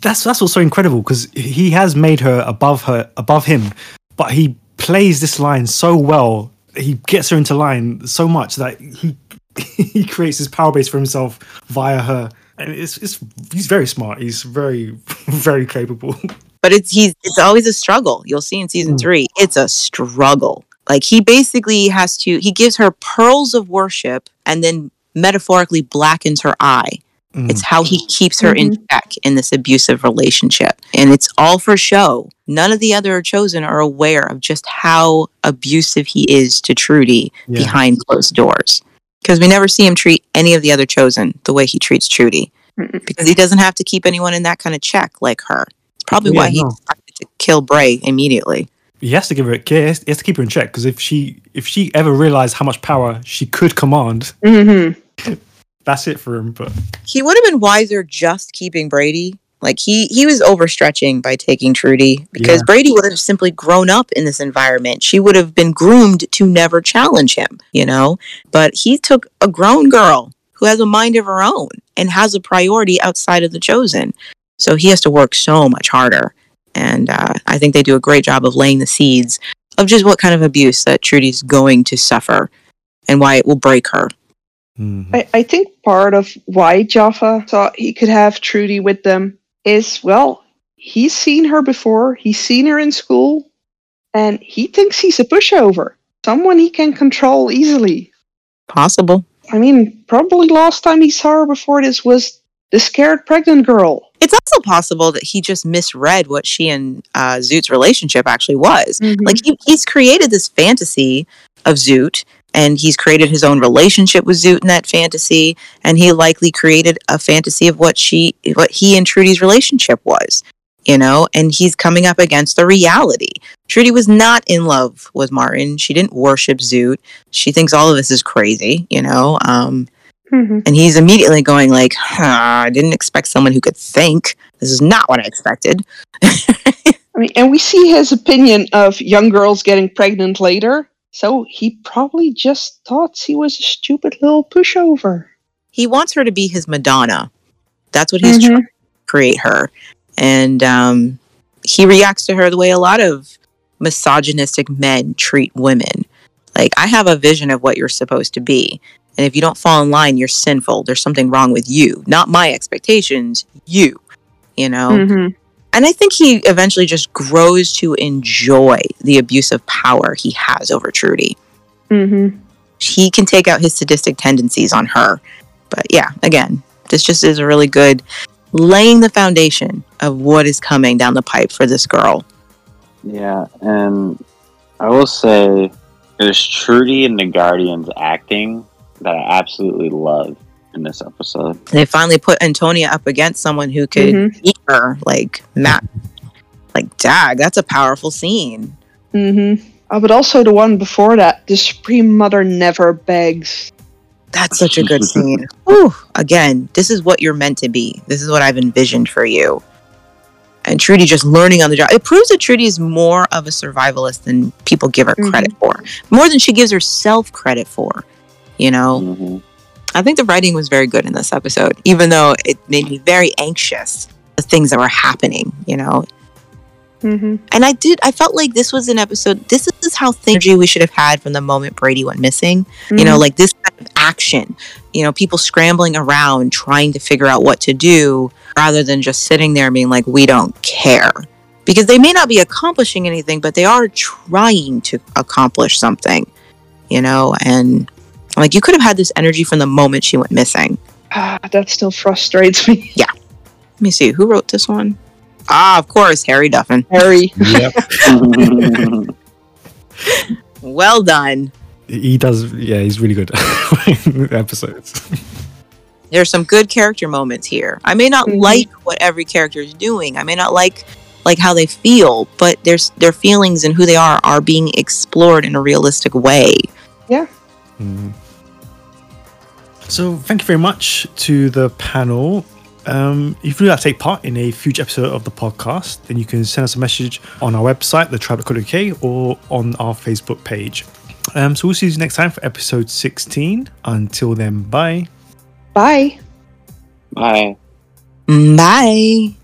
That's that's what's so incredible because he has made her above her above him, but he plays this line so well. He gets her into line so much that he he creates his power base for himself via her, and it's it's he's very smart. He's very very capable. But it's he's it's always a struggle. You'll see in season Mm. three, it's a struggle. Like he basically has to he gives her pearls of worship and then metaphorically blackens her eye. Mm. It's how he keeps her in check in this abusive relationship. And it's all for show. None of the other chosen are aware of just how abusive he is to Trudy Yeah. behind closed doors. Because we never see him treat any of the other chosen the way he treats Trudy. Mm-mm. Because he doesn't have to keep anyone in that kind of check like her. It's probably Yeah, why he no. decided to kill Bray immediately. He has to give her a kiss. he has to keep her in check because if she if she ever realized how much power she could command, Mhm. that's it for him. But He would have been wiser just keeping Brady. Like he he was overstretching by taking Trudy because Yeah. Brady would have simply grown up in this environment. She would have been groomed to never challenge him, you know? But he took a grown girl who has a mind of her own and has a priority outside of the chosen. So he has to work so much harder. And uh, I think they do a great job of laying the seeds of just what kind of abuse that Trudy's going to suffer and why it will break her. Mhm. I, I think part of why Jaffa thought he could have Trudy with them is, well, he's seen her before, he's seen her in school, and he thinks he's a pushover. Someone he can control easily. Possible. I mean, probably last time he saw her before this was the scared pregnant girl. It's also possible that he just misread what she and uh, Zoot's relationship actually was. Like he, he's created this fantasy of Zoot, and he's created his own relationship with Zoot in that fantasy, and he likely created a fantasy of what she, what he and Trudy's relationship was. You know, and he's coming up against the reality. Trudy was not in love with Martin. She didn't worship Zoot. She thinks all of this is crazy. You know, um, Mhm. and he's immediately going like, huh, I didn't expect someone who could think. This is not what I expected. I mean, and we see his opinion of young girls getting pregnant later. So he probably just thought she was a stupid little pushover. He wants her to be his Madonna. That's what he's Mhm. trying to create her. And um, he reacts to her the way a lot of misogynistic men treat women. Like, I have a vision of what you're supposed to be. And if you don't fall in line, you're sinful. There's something wrong with you. Not my expectations, you. You know? Mhm. And I think he eventually just grows to enjoy the abuse of power he has over Trudy. Mhm. He can take out his sadistic tendencies on her. But yeah, again, this just is a really good laying the foundation of what is coming down the pipe for this girl. Yeah, and I will say there's Trudy and the Guardians acting that I absolutely love in this episode. They finally put Antonia up against someone who could Mhm. eat her. Like, Matt, like, dag, that's a powerful scene. Mm-hmm. Uh, but also the one before that, the Supreme Mother never begs. That's such a good scene. Whew. Again, this is what you're meant to be. This is what I've envisioned for you. And Trudy just learning on the job. It proves that Trudy is more of a survivalist than people give her credit for. More than she gives herself credit for. You know? Mhm. I think the writing was very good in this episode, even though it made me very anxious. The things that were happening, you know, Mm-hmm. and I did. I felt like this was an episode. This is how energy we should have had from the moment Brady went missing. You know, like this kind of action. You know, people scrambling around trying to figure out what to do rather than just sitting there and being like, we don't care. Because they may not be accomplishing anything, but they are trying to accomplish something, you know? And like, you could have had this energy from the moment she went missing. Ah, that still frustrates me. Yeah. Let me see, who wrote this one? Ah, of course, Harry Duffin. Harry. Yep. Well done. He does, yeah, he's really good in episodes. There's some good character moments here. I may not Mhm. like what every character is doing. I may not like like how they feel, but there's their feelings and who they are are being explored in a realistic way. Mm. So, thank you very much to the panel. Um, if you'd like to take part in a future episode of the podcast, then you can send us a message on our website, thetribe.co.uk, or on our Facebook page. Um, so, we'll see you next time for episode 16. Until then, bye. Bye. Bye. Bye.